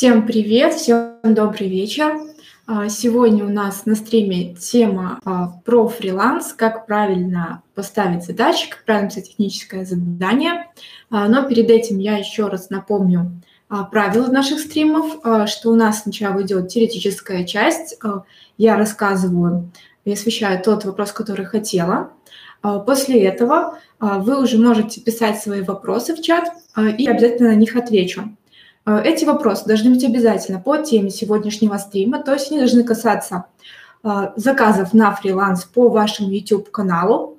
Всем привет, всем добрый вечер. А, сегодня у нас на стриме тема а, про фриланс, как правильно поставить задачи, как правильно писать техническое задание. А, но перед этим я еще раз напомню правила наших стримов, что у нас сначала идет теоретическая часть, я рассказываю и освещаю тот вопрос, который хотела. После этого вы уже можете писать свои вопросы в чат, и обязательно на них отвечу. Э, эти вопросы должны быть обязательно по теме сегодняшнего стрима, то есть они должны касаться э, заказов на фриланс по вашему YouTube-каналу.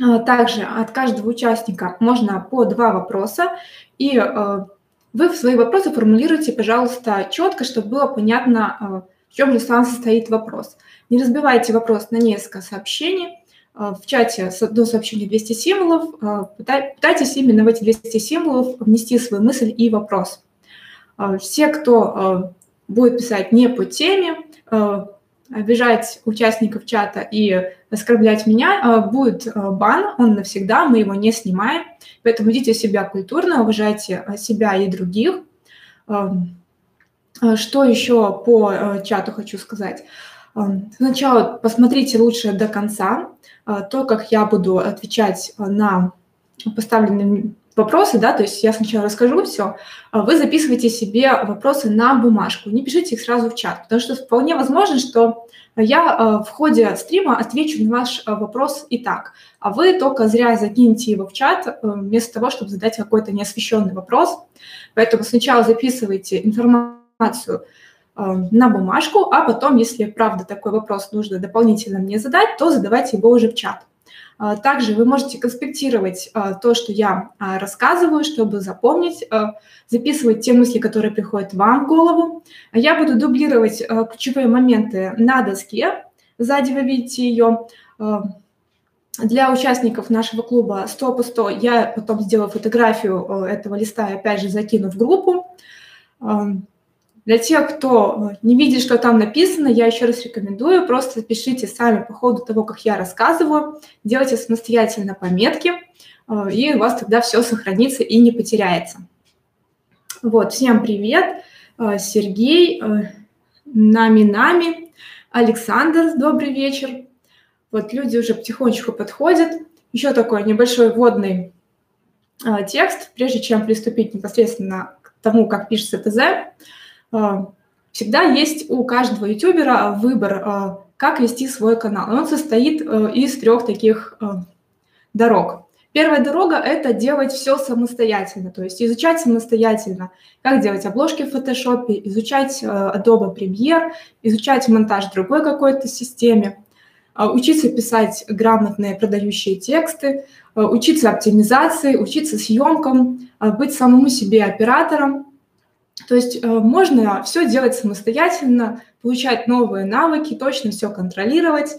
Э, также от каждого участника можно по два вопроса, и вы свои вопросы формулируйте, пожалуйста, четко, чтобы было понятно, в чем же сам состоит вопрос. Не разбивайте вопрос на несколько сообщений. В чате до сообщения 200 символов. Пытайтесь именно в эти 200 символов внести свою мысль и вопрос. А, все, кто а, будет писать не по теме, а, обижать участников чата и оскорблять меня, будет бан, он навсегда, мы его не снимаем. Поэтому ведите себя культурно, уважайте себя и других. Что еще по чату хочу сказать? Сначала посмотрите лучше до конца то, как я буду отвечать на поставленные вопросы, да, то есть я сначала расскажу все, а вы записывайте себе вопросы на бумажку, не пишите их сразу в чат, потому что вполне возможно, что я э, в ходе стрима отвечу на ваш э, вопрос и так, а вы только зря закинете его в чат, э, вместо того, чтобы задать какой-то неосвещенный вопрос. Поэтому сначала записывайте информацию на бумажку, а потом, если правда такой вопрос нужно дополнительно мне задать, то задавайте его уже в чат. А, также вы можете конспектировать а, то, что я а, рассказываю, чтобы запомнить, записывать те мысли, которые приходят вам в голову. Я буду дублировать ключевые моменты на доске. Сзади вы видите ее. Для участников нашего клуба 100 по 100 я потом сделаю фотографию этого листа и опять же закину в группу. Для тех, кто э, не видит, что там написано, я еще раз рекомендую, просто пишите сами по ходу того, как я рассказываю, делайте самостоятельно пометки, э, и у вас тогда все сохранится и не потеряется. Вот, всем привет, э, Сергей, нами-нами, Александр, добрый вечер. Вот люди уже потихонечку подходят. Еще такой небольшой вводный текст, прежде чем приступить непосредственно к тому, как пишется ТЗ. А, всегда есть у каждого ютубера выбор, а, как вести свой канал. Он состоит э, из трех таких э, дорог. Первая дорога – это делать все самостоятельно, то есть изучать самостоятельно, как делать обложки в фотошопе, изучать э, Adobe Premiere, изучать монтаж другой какой-то системе, учиться писать грамотные продающие тексты, учиться оптимизации, учиться съемкам, быть самому себе оператором, то есть э, можно все делать самостоятельно, получать новые навыки, точно все контролировать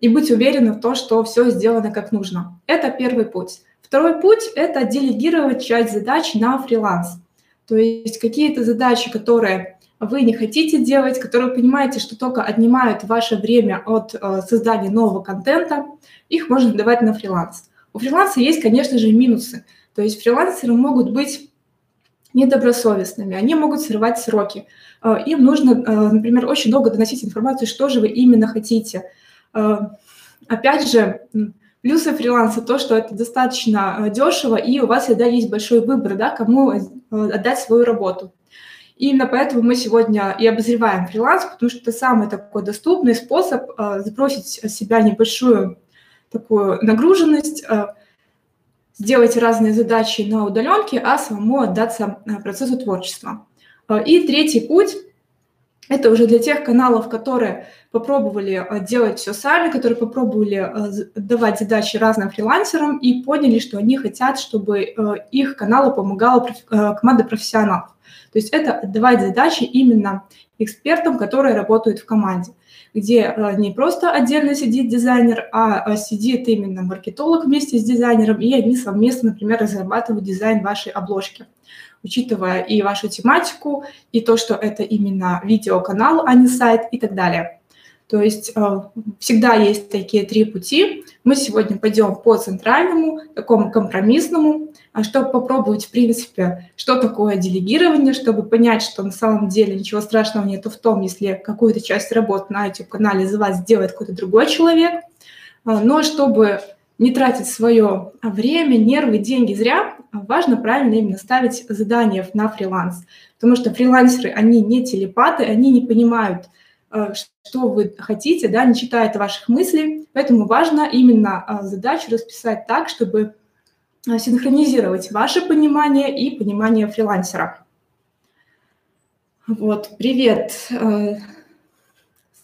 и быть уверенным в том, что все сделано как нужно. Это первый путь. Второй путь – это делегировать часть задач на фриланс. То есть какие-то задачи, которые вы не хотите делать, которые понимаете, что только отнимают ваше время от э, создания нового контента, их можно давать на фриланс. У фриланса есть, конечно же, минусы. То есть фрилансеры могут быть недобросовестными, они могут срывать сроки. Э, им нужно, э, например, очень долго доносить информацию, что же вы именно хотите. Э, опять же, плюсы фриланса то, что это достаточно дешево, и у вас всегда есть большой выбор, да, кому отдать свою работу. И именно поэтому мы сегодня и обозреваем фриланс, потому что это самый такой доступный способ сбросить себя небольшую такую нагруженность, сделать разные задачи на удаленке, а самому отдаться э, процессу творчества. Э, и третий путь – это уже для тех каналов, которые попробовали э, делать все сами, которые попробовали давать задачи разным фрилансерам и поняли, что они хотят, чтобы их каналу помогала команда профессионалов. То есть это давать задачи именно экспертам, которые работают в команде где э, не просто отдельно сидит дизайнер, а э, сидит именно маркетолог вместе с дизайнером, и они совместно, например, разрабатывают дизайн вашей обложки учитывая и вашу тематику, и то, что это именно видеоканал, а не сайт и так далее. То есть э, всегда есть такие три пути. Мы сегодня пойдем по центральному, такому компромиссному, а чтобы попробовать, в принципе, что такое делегирование, чтобы понять, что на самом деле ничего страшного нет в том, если какую-то часть работы на YouTube-канале за вас сделает какой-то другой человек. А, но чтобы не тратить свое время, нервы, деньги зря, важно правильно именно ставить задания на фриланс. Потому что фрилансеры, они не телепаты, они не понимают, Э, что вы хотите, да, не читает ваших мыслей. Поэтому важно именно а, задачу расписать так, чтобы а, синхронизировать ваше понимание и понимание фрилансера. Вот, привет, э,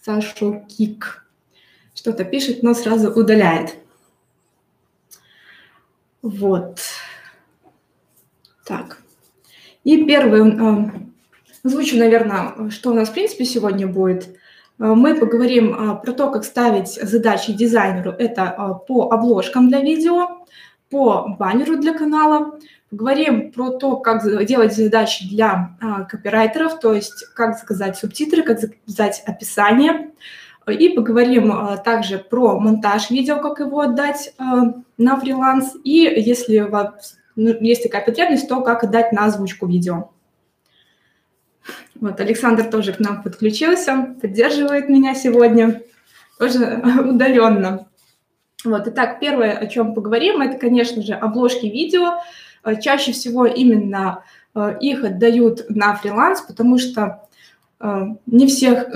Сашу Кик. Что-то пишет, но сразу удаляет. Вот. Так. И первый э, Озвучу, наверное, что у нас, в принципе, сегодня будет. Э, мы поговорим про то, как ставить задачи дизайнеру. Это по обложкам для видео, по баннеру для канала. Поговорим про то, как делать задачи для а, копирайтеров, то есть как заказать субтитры, как заказать описание. И поговорим также про монтаж видео, как его отдать на фриланс. И если у вас ну, есть такая потребность, то как отдать на озвучку видео. Вот Александр тоже к нам подключился, поддерживает меня сегодня, тоже удаленно. Вот, итак, первое, о чем поговорим, это, конечно же, обложки видео. Э, чаще всего именно э, их отдают на фриланс, потому что э, не, всех,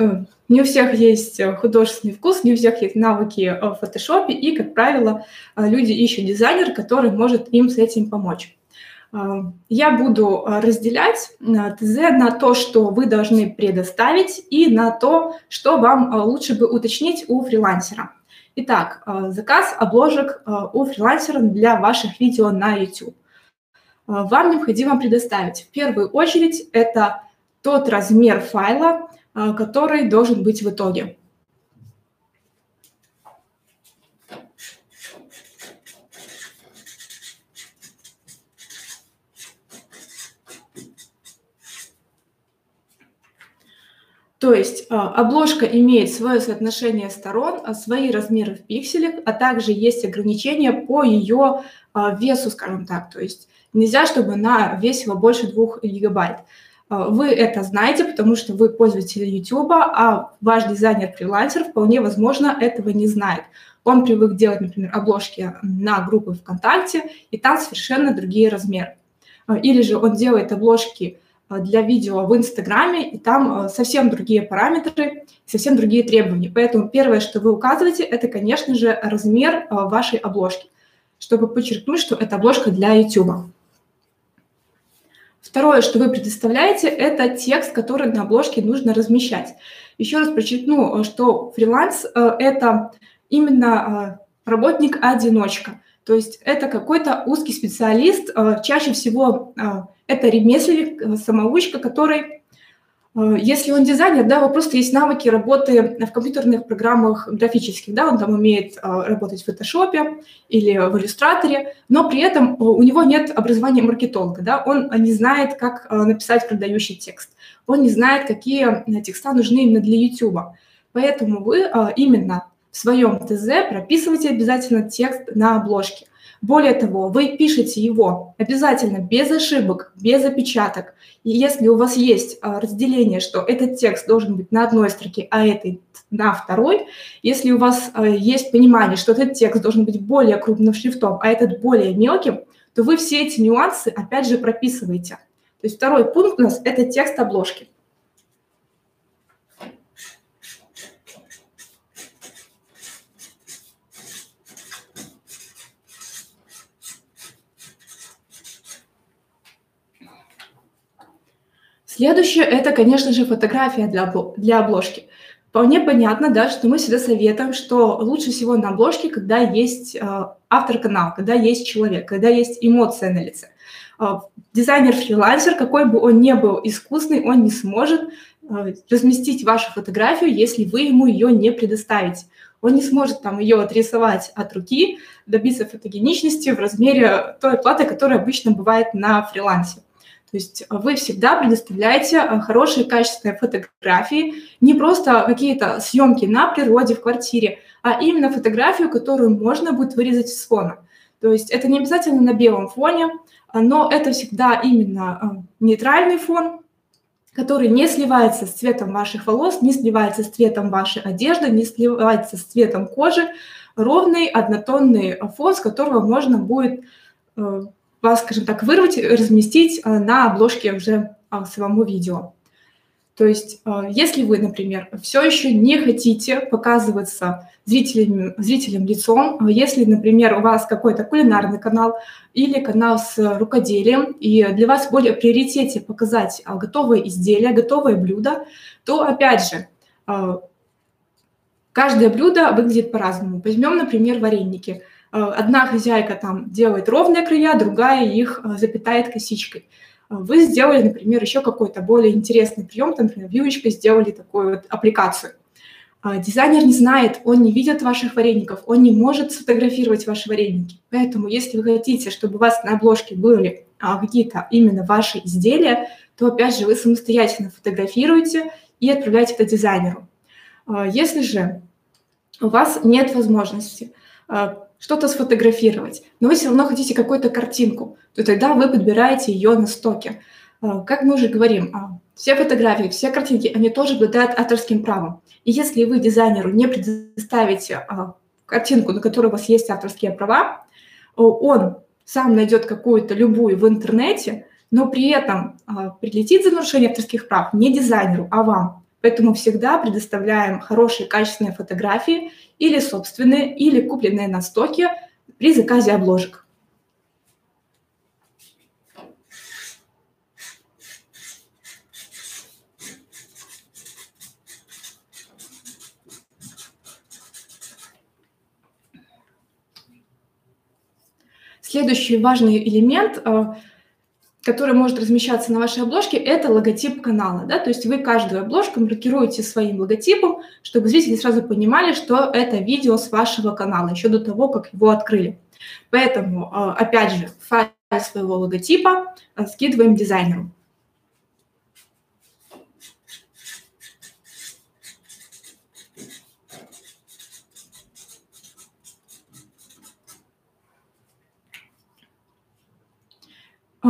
не у всех есть художественный вкус, не у всех есть навыки в фотошопе, и, как правило, люди ищут дизайнера, который может им с этим помочь. Я буду разделять ТЗ на то, что вы должны предоставить, и на то, что вам лучше бы уточнить у фрилансера. Итак, заказ обложек у фрилансера для ваших видео на YouTube. Вам необходимо предоставить в первую очередь это тот размер файла, который должен быть в итоге. То есть а, обложка имеет свое соотношение сторон, а, свои размеры в пикселях, а также есть ограничения по ее а, весу, скажем так. То есть нельзя, чтобы она весила больше 2 гигабайт. Вы это знаете, потому что вы пользователь YouTube, а ваш дизайнер-фрилансер вполне возможно этого не знает. Он привык делать, например, обложки на группы ВКонтакте, и там совершенно другие размеры. Или же он делает обложки для видео в Инстаграме, и там э, совсем другие параметры, совсем другие требования. Поэтому первое, что вы указываете, это, конечно же, размер э, вашей обложки, чтобы подчеркнуть, что это обложка для YouTube. Второе, что вы предоставляете, это текст, который на обложке нужно размещать. Еще раз подчеркну, что фриланс – это именно работник-одиночка. То есть это какой-то узкий специалист, чаще всего это ремесленник, э, самоучка, который, э, если он дизайнер, да, у просто есть навыки работы в компьютерных программах графических, да, он там умеет э, работать в фотошопе или в иллюстраторе, но при этом у него нет образования маркетолога, да, он не знает, как написать продающий текст, он не знает, какие текста нужны именно для YouTube. Поэтому вы именно в своем ТЗ прописывайте обязательно текст на обложке – более того, вы пишете его обязательно без ошибок, без опечаток. И если у вас есть а, разделение, что этот текст должен быть на одной строке, а этот на второй, если у вас а, есть понимание, что этот текст должен быть более крупным шрифтом, а этот более мелким, то вы все эти нюансы опять же прописываете. То есть второй пункт у нас – это текст обложки. Следующее – это, конечно же, фотография для, для обложки. Вполне понятно, да, что мы всегда советуем, что лучше всего на обложке, когда есть э, автор канала, когда есть человек, когда есть эмоция на лице. Э, Дизайнер-фрилансер, какой бы он ни был искусный, он не сможет э, разместить вашу фотографию, если вы ему ее не предоставите. Он не сможет там ее отрисовать от руки, добиться фотогеничности в размере той платы, которая обычно бывает на фрилансе. То есть вы всегда предоставляете хорошие качественные фотографии, не просто какие-то съемки на природе, в квартире, а именно фотографию, которую можно будет вырезать с фона. То есть это не обязательно на белом фоне, но это всегда именно нейтральный фон, который не сливается с цветом ваших волос, не сливается с цветом вашей одежды, не сливается с цветом кожи, ровный однотонный фон, с которого можно будет вас, скажем так, вырвать, разместить э, на обложке уже а, самому видео. То есть, э, если вы, например, все еще не хотите показываться зрителям, зрителям лицом, если, например, у вас какой-то кулинарный канал или канал с рукоделием, и для вас более приоритете показать а, готовые изделия, готовые блюда, то, опять же, э, каждое блюдо выглядит по-разному. Возьмем, например, вареники. Э, одна хозяйка там делает ровные края, другая их запитает косичкой – вы сделали, например, еще какой-то более интересный прием, там, например, вилочкой сделали такую вот аппликацию. Дизайнер не знает, он не видит ваших вареников, он не может сфотографировать ваши вареники. Поэтому, если вы хотите, чтобы у вас на обложке были а, какие-то именно ваши изделия, то, опять же, вы самостоятельно фотографируете и отправляете это дизайнеру. Если же у вас нет возможности что-то сфотографировать, но вы все равно хотите какую-то картинку, то тогда вы подбираете ее на стоке. А, как мы уже говорим, а, все фотографии, все картинки, они тоже обладают авторским правом. И если вы дизайнеру не предоставите а, картинку, на которой у вас есть авторские права, он сам найдет какую-то любую в интернете, но при этом прилетит за нарушение авторских прав не дизайнеру, а вам. Поэтому всегда предоставляем хорошие качественные фотографии или собственные, или купленные на стоке при заказе обложек. Следующий важный элемент э, который может размещаться на вашей обложке, это логотип канала. Да? То есть вы каждую обложку маркируете своим логотипом, чтобы зрители сразу понимали, что это видео с вашего канала, еще до того, как его открыли. Поэтому, э, опять же, файл своего логотипа э, скидываем дизайнеру.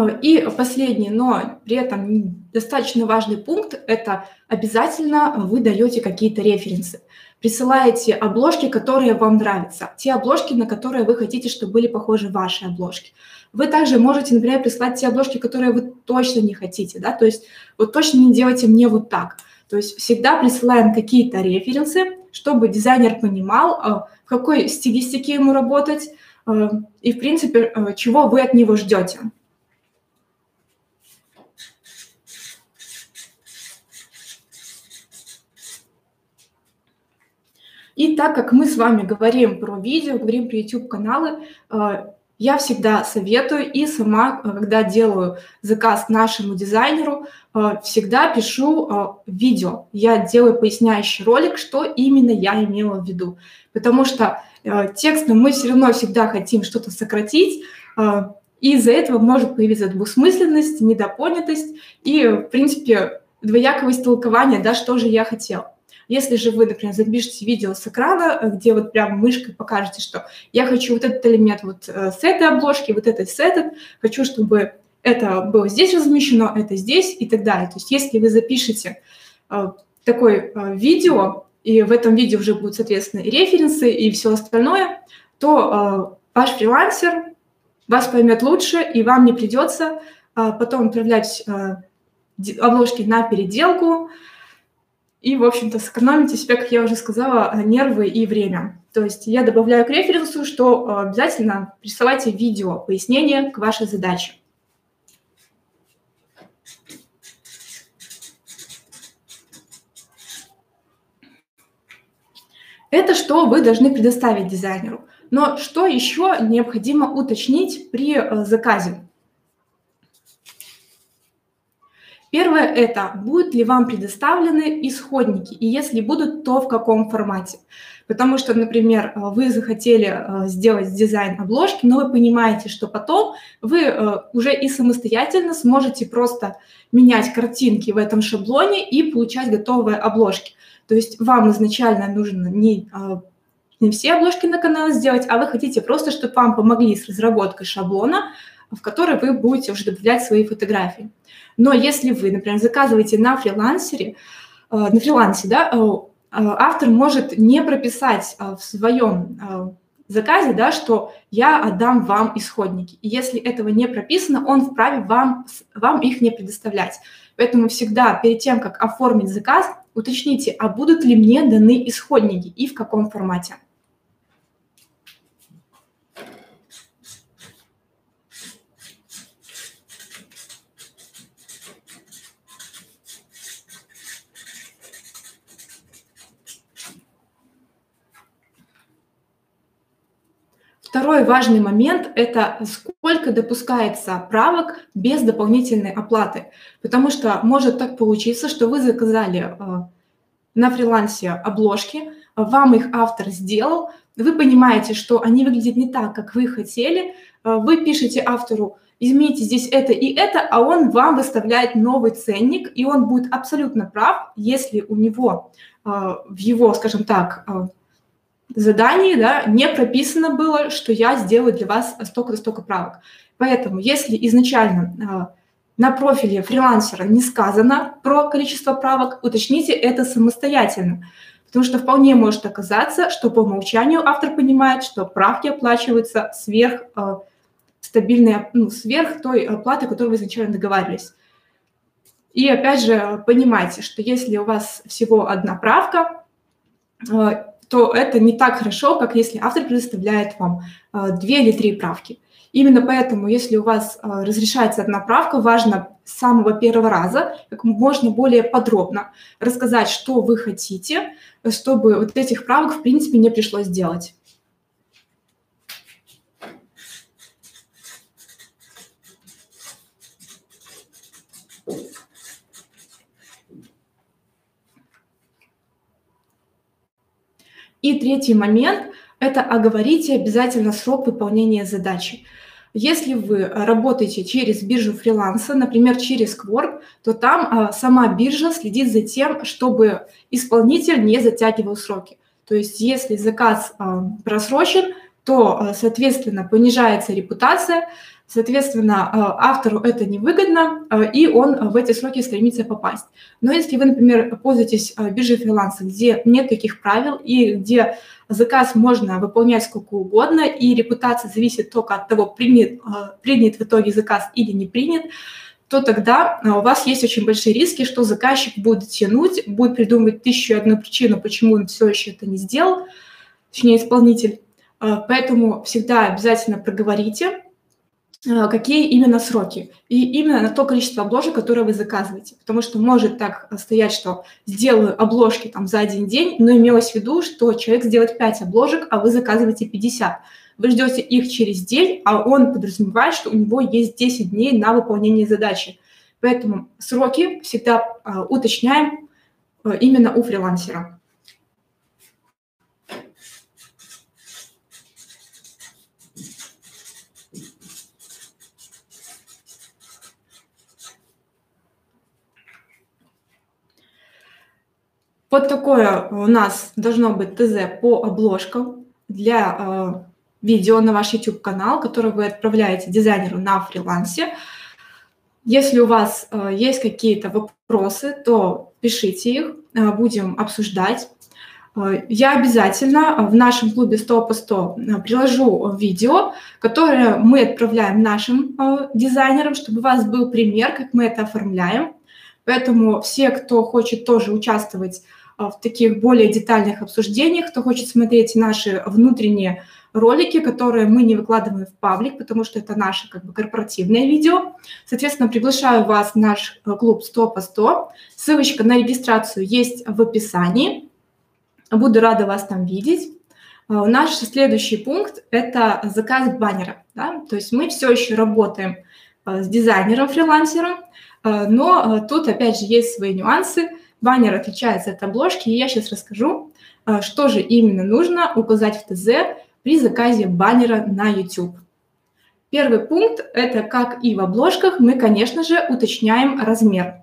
И последний, но при этом достаточно важный пункт – это обязательно вы даете какие-то референсы. Присылаете обложки, которые вам нравятся, те обложки, на которые вы хотите, чтобы были похожи ваши обложки. Вы также можете, например, прислать те обложки, которые вы точно не хотите, да, то есть вот точно не делайте мне вот так. То есть всегда присылаем какие-то референсы, чтобы дизайнер понимал, э, в какой стилистике ему работать э, и, в принципе, чего вы от него ждете. И так как мы с вами говорим про видео, говорим про YouTube-каналы, э, я всегда советую и сама, э, когда делаю заказ нашему дизайнеру, э, всегда пишу видео. Я делаю поясняющий ролик, что именно я имела в виду. Потому что текстом мы все равно всегда хотим что-то сократить, и из-за этого может появиться двусмысленность, недопонятость и, в принципе, двоякое истолкование, да, что же я хотела. Если же вы, например, запишете видео с экрана, э, где вот прям мышкой покажете, что я хочу вот этот элемент вот э, с этой обложки, вот этот с этот, хочу, чтобы это было здесь размещено, это здесь и так далее. То есть если вы запишете э, такое видео, и в этом видео уже будут, соответственно, и референсы, и все остальное, то ваш фрилансер вас поймет лучше, и вам не придется потом отправлять обложки на переделку, и, в общем-то, сэкономите себе, как я уже сказала, нервы и время. То есть я добавляю к референсу, что э, обязательно присылайте видео, пояснение к вашей задаче. Это что вы должны предоставить дизайнеру. Но что еще необходимо уточнить при э, заказе? Первое – это будут ли вам предоставлены исходники, и если будут, то в каком формате. Потому что, например, вы захотели сделать дизайн обложки, но вы понимаете, что потом вы уже и самостоятельно сможете просто менять картинки в этом шаблоне и получать готовые обложки. То есть вам изначально нужно не, не все обложки на канал сделать, а вы хотите просто, чтобы вам помогли с разработкой шаблона, в который вы будете уже добавлять свои фотографии. Но если вы, например, заказываете на фрилансере, а, на фрилансе, да, а, автор может не прописать в своем заказе, да, что я отдам вам исходники. И если этого не прописано, он вправе вам, вам их не предоставлять. Поэтому всегда перед тем, как оформить заказ, уточните, а будут ли мне даны исходники и в каком формате. Второй важный момент – это сколько допускается правок без дополнительной оплаты. Потому что может так получиться, что вы заказали э, на фрилансе обложки, вам их автор сделал, вы понимаете, что они выглядят не так, как вы хотели, э, вы пишете автору, измените здесь это и это, а он вам выставляет новый ценник, и он будет абсолютно прав, если у него э, в его, скажем так, задании да, не прописано было, что я сделаю для вас столько-то столько правок. Поэтому, если изначально а, на профиле фрилансера не сказано про количество правок, уточните это самостоятельно. Потому что вполне может оказаться, что по умолчанию автор понимает, что правки оплачиваются сверх э, стабильной, ну, сверх той оплаты, которую вы изначально договаривались. И опять же, понимайте, что если у вас всего одна правка, то это не так хорошо, как если автор предоставляет вам э, две или три правки. Именно поэтому, если у вас э, разрешается одна правка, важно с самого первого раза как можно более подробно рассказать, что вы хотите, чтобы вот этих правок, в принципе, не пришлось делать. И третий момент – это оговорите обязательно срок выполнения задачи. Если вы работаете через биржу фриланса, например, через Quark, то там а, сама биржа следит за тем, чтобы исполнитель не затягивал сроки. То есть если заказ а, просрочен, то, а, соответственно, понижается репутация, Соответственно, э, автору это невыгодно, э, и он в эти сроки стремится попасть. Но если вы, например, пользуетесь э, биржей фриланса, где нет таких правил и где заказ можно выполнять сколько угодно, и репутация зависит только от того, принят, принят в итоге заказ или не принят, то тогда у вас есть очень большие риски, что заказчик будет тянуть, будет придумывать тысячу и одну причину, почему он все еще это не сделал, точнее исполнитель. Поэтому всегда обязательно проговорите, Э, какие именно сроки и именно на то количество обложек, которое вы заказываете. Потому что может так стоять, что сделаю обложки там за один день, но имелось в виду, что человек сделает 5 обложек, а вы заказываете 50. Вы ждете их через день, а он подразумевает, что у него есть 10 дней на выполнение задачи. Поэтому сроки всегда а, уточняем именно у фрилансера. Вот такое у нас должно быть ТЗ по обложкам для э, видео на ваш YouTube-канал, который вы отправляете дизайнеру на фрилансе. Если у вас э, есть какие-то вопросы, то пишите их, э, будем обсуждать. Э, я обязательно в нашем клубе 100 по 100 э, приложу видео, которое мы отправляем нашим э, дизайнерам, чтобы у вас был пример, как мы это оформляем. Поэтому все, кто хочет тоже участвовать в таких более детальных обсуждениях, кто хочет смотреть наши внутренние ролики, которые мы не выкладываем в паблик, потому что это наше как бы корпоративное видео. Соответственно, приглашаю вас в наш э, клуб 100 по 100. Ссылочка на регистрацию есть в описании. Буду рада вас там видеть. А, наш следующий пункт – это заказ баннера. Да? То есть мы все еще работаем э, с дизайнером-фрилансером, э, но тут, опять же, есть свои нюансы – Баннер отличается от обложки, и я сейчас расскажу, что же именно нужно указать в ТЗ при заказе баннера на YouTube. Первый пункт – это, как и в обложках, мы, конечно же, уточняем размер.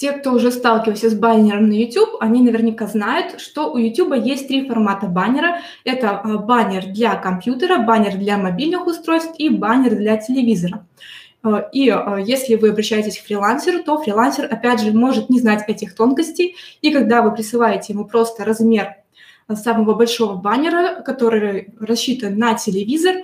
Те, кто уже сталкивался с баннером на YouTube, они наверняка знают, что у YouTube есть три формата баннера. Это а, баннер для компьютера, баннер для мобильных устройств и баннер для телевизора. А, и а, если вы обращаетесь к фрилансеру, то фрилансер, опять же, может не знать этих тонкостей. И когда вы присылаете ему просто размер самого большого баннера, который рассчитан на телевизор,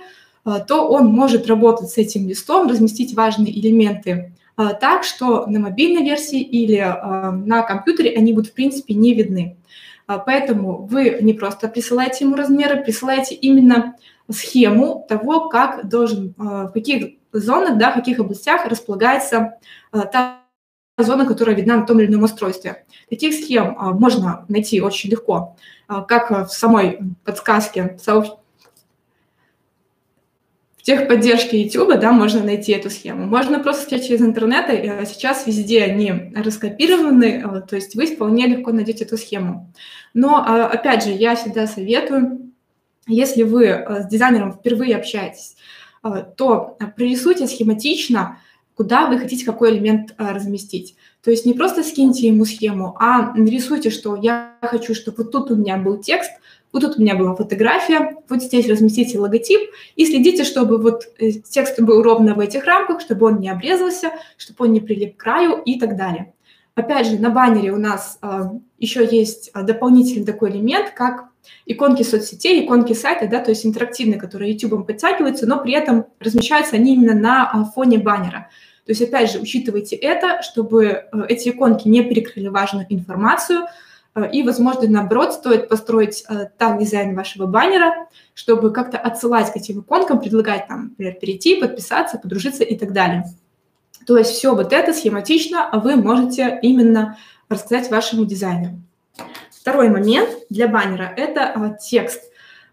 то он может работать с этим листом, разместить важные элементы так, что на мобильной версии или а, на компьютере они будут, в принципе, не видны. А, поэтому вы не просто присылаете ему размеры, присылаете именно схему того, как должен, в каких зонах, да, в каких областях располагается та зона, которая видна на том или ином устройстве. Таких схем можно найти очень легко, как в самой подсказке техподдержке YouTube, да, можно найти эту схему. Можно просто скачать из интернета, э, сейчас везде они раскопированы, э, то есть вы вполне легко найдете эту схему. Но, э, опять же, я всегда советую, если вы с дизайнером впервые общаетесь, то прорисуйте схематично, куда вы хотите какой элемент разместить. То есть не просто скиньте ему схему, а нарисуйте, что я хочу, чтобы вот тут у меня был текст – вот тут у меня была фотография, вот здесь разместите логотип и следите, чтобы вот э, текст был ровно в этих рамках, чтобы он не обрезался, чтобы он не прилип к краю и так далее. Опять же, на баннере у нас э, еще есть а, дополнительный такой элемент, как иконки соцсетей, иконки сайта, да, то есть интерактивные, которые YouTube подтягиваются, но при этом размещаются они именно на а, фоне баннера. То есть, опять же, учитывайте это, чтобы э, эти иконки не перекрыли важную информацию, Э, и, возможно, наоборот, стоит построить э, так дизайн вашего баннера, чтобы как-то отсылать к этим иконкам, предлагать там, например, перейти, подписаться, подружиться и так далее. То есть все вот это схематично вы можете именно рассказать вашему дизайнеру. Второй момент для баннера – это э, текст.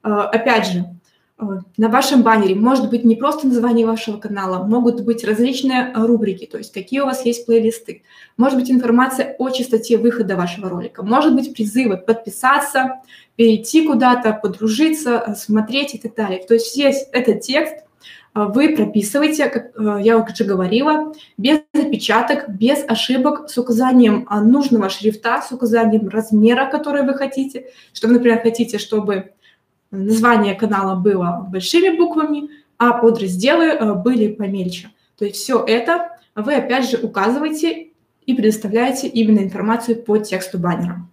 Опять же, Э, на вашем баннере может быть не просто название вашего канала, могут быть различные рубрики, то есть какие у вас есть плейлисты. Может быть информация о частоте выхода вашего ролика, может быть призывы подписаться, перейти куда-то, подружиться, э, смотреть и так далее. То есть весь этот текст э, вы прописываете, как я уже говорила, без опечаток, без ошибок, с указанием нужного шрифта, с указанием размера, который вы хотите. Что вы, например, хотите, чтобы название канала было большими буквами, а подразделы э, были помельче. То есть все это вы опять же указываете и предоставляете именно информацию по тексту баннера.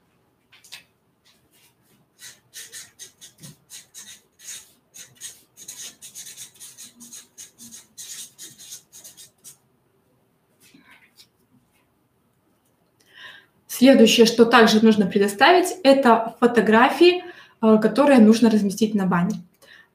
Следующее, что также нужно предоставить, это фотографии которые нужно разместить на баннер.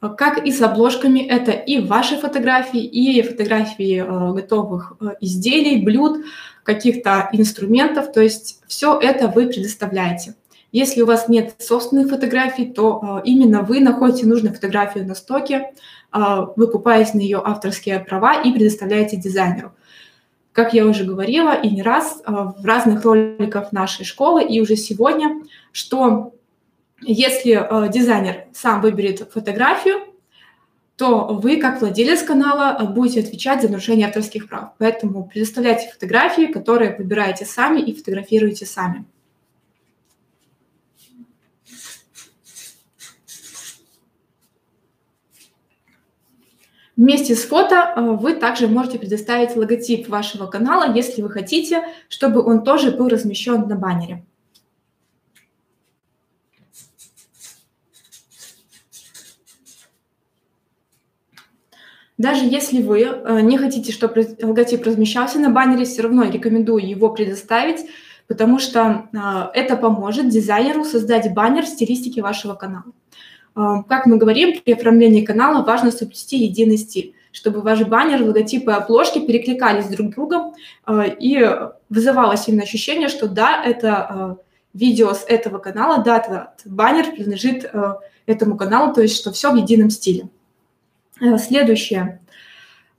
Э, как и с обложками, это и ваши фотографии, и фотографии э, готовых изделий, блюд, каких-то инструментов. То есть все это вы предоставляете. Если у вас нет собственных фотографий, то именно вы находите нужную фотографию на стоке, выкупаете на нее авторские права и предоставляете дизайнеру. Как я уже говорила и не раз в разных роликах нашей школы и уже сегодня, что если э, дизайнер сам выберет фотографию, то вы, как владелец канала, э, будете отвечать за нарушение авторских прав. Поэтому предоставляйте фотографии, которые выбираете сами и фотографируете сами. Вместе с фото э, вы также можете предоставить логотип вашего канала, если вы хотите, чтобы он тоже был размещен на баннере. Даже если вы э, не хотите, чтобы логотип размещался на баннере, все равно рекомендую его предоставить, потому что э, это поможет дизайнеру создать баннер в стилистике вашего канала. Э, как мы говорим, при оформлении канала важно соблюсти единый стиль, чтобы ваш баннер, логотипы и обложки перекликались друг с другом и вызывалось именно ощущение, что да, это видео с этого канала, да, этот баннер принадлежит этому каналу, то есть что все в едином стиле. Э, следующее.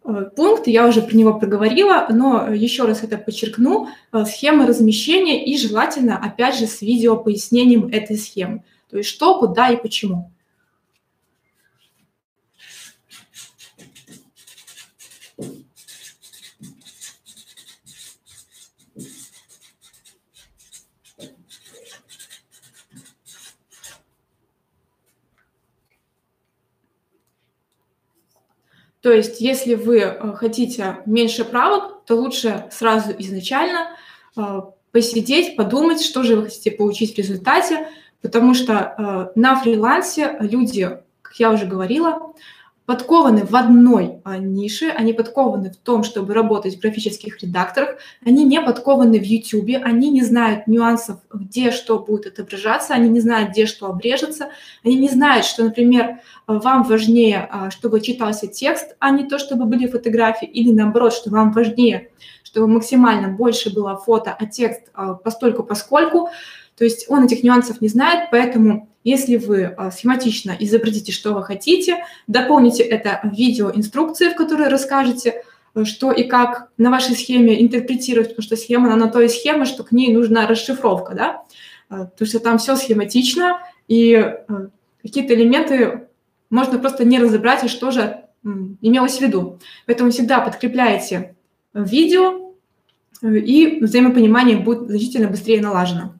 Э, пункт, я уже про него проговорила, но еще раз это подчеркну, схема размещения и желательно, опять же, с видео пояснением этой схемы. То есть что, куда и почему. То есть, если вы э, хотите меньше правок, то лучше сразу изначально э, посидеть, подумать, что же вы хотите получить в результате, потому что э, на фрилансе люди, как я уже говорила, подкованы в одной а, нише, они подкованы в том, чтобы работать в графических редакторах, они не подкованы в YouTube, они не знают нюансов, где что будет отображаться, они не знают, где что обрежется, они не знают, что, например, вам важнее, а, чтобы читался текст, а не то, чтобы были фотографии, или наоборот, что вам важнее, чтобы максимально больше было фото, а текст а, постольку поскольку. То есть он этих нюансов не знает, поэтому если вы а, схематично изобразите, что вы хотите, дополните это в видеоинструкции, в которой расскажете, э, что и как на вашей схеме интерпретировать, потому что схема, она на то и схема, что к ней нужна расшифровка, да, э, потому что там все схематично, и э, какие-то элементы можно просто не разобрать, и что же имелось в виду. Поэтому всегда подкрепляйте видео, и взаимопонимание будет значительно быстрее налажено.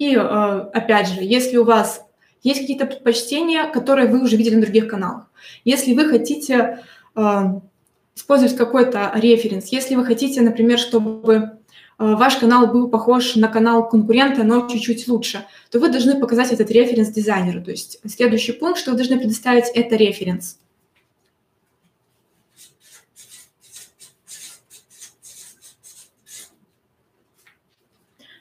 И, э, опять же, если у вас есть какие-то предпочтения, которые вы уже видели на других каналах, если вы хотите э, использовать какой-то референс, если вы хотите, например, чтобы э, ваш канал был похож на канал конкурента, но чуть-чуть лучше, то вы должны показать этот референс дизайнеру. То есть следующий пункт, что вы должны предоставить, это референс.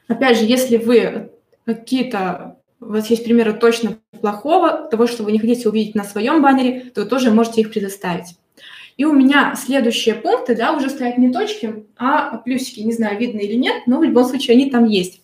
Опять же, если вы какие-то у вас есть примеры точно плохого, того, что вы не хотите увидеть на своем баннере, то вы тоже можете их предоставить. И у меня следующие пункты, да, уже стоят не точки, а плюсики. Не знаю, видно или нет, но в любом случае они там есть.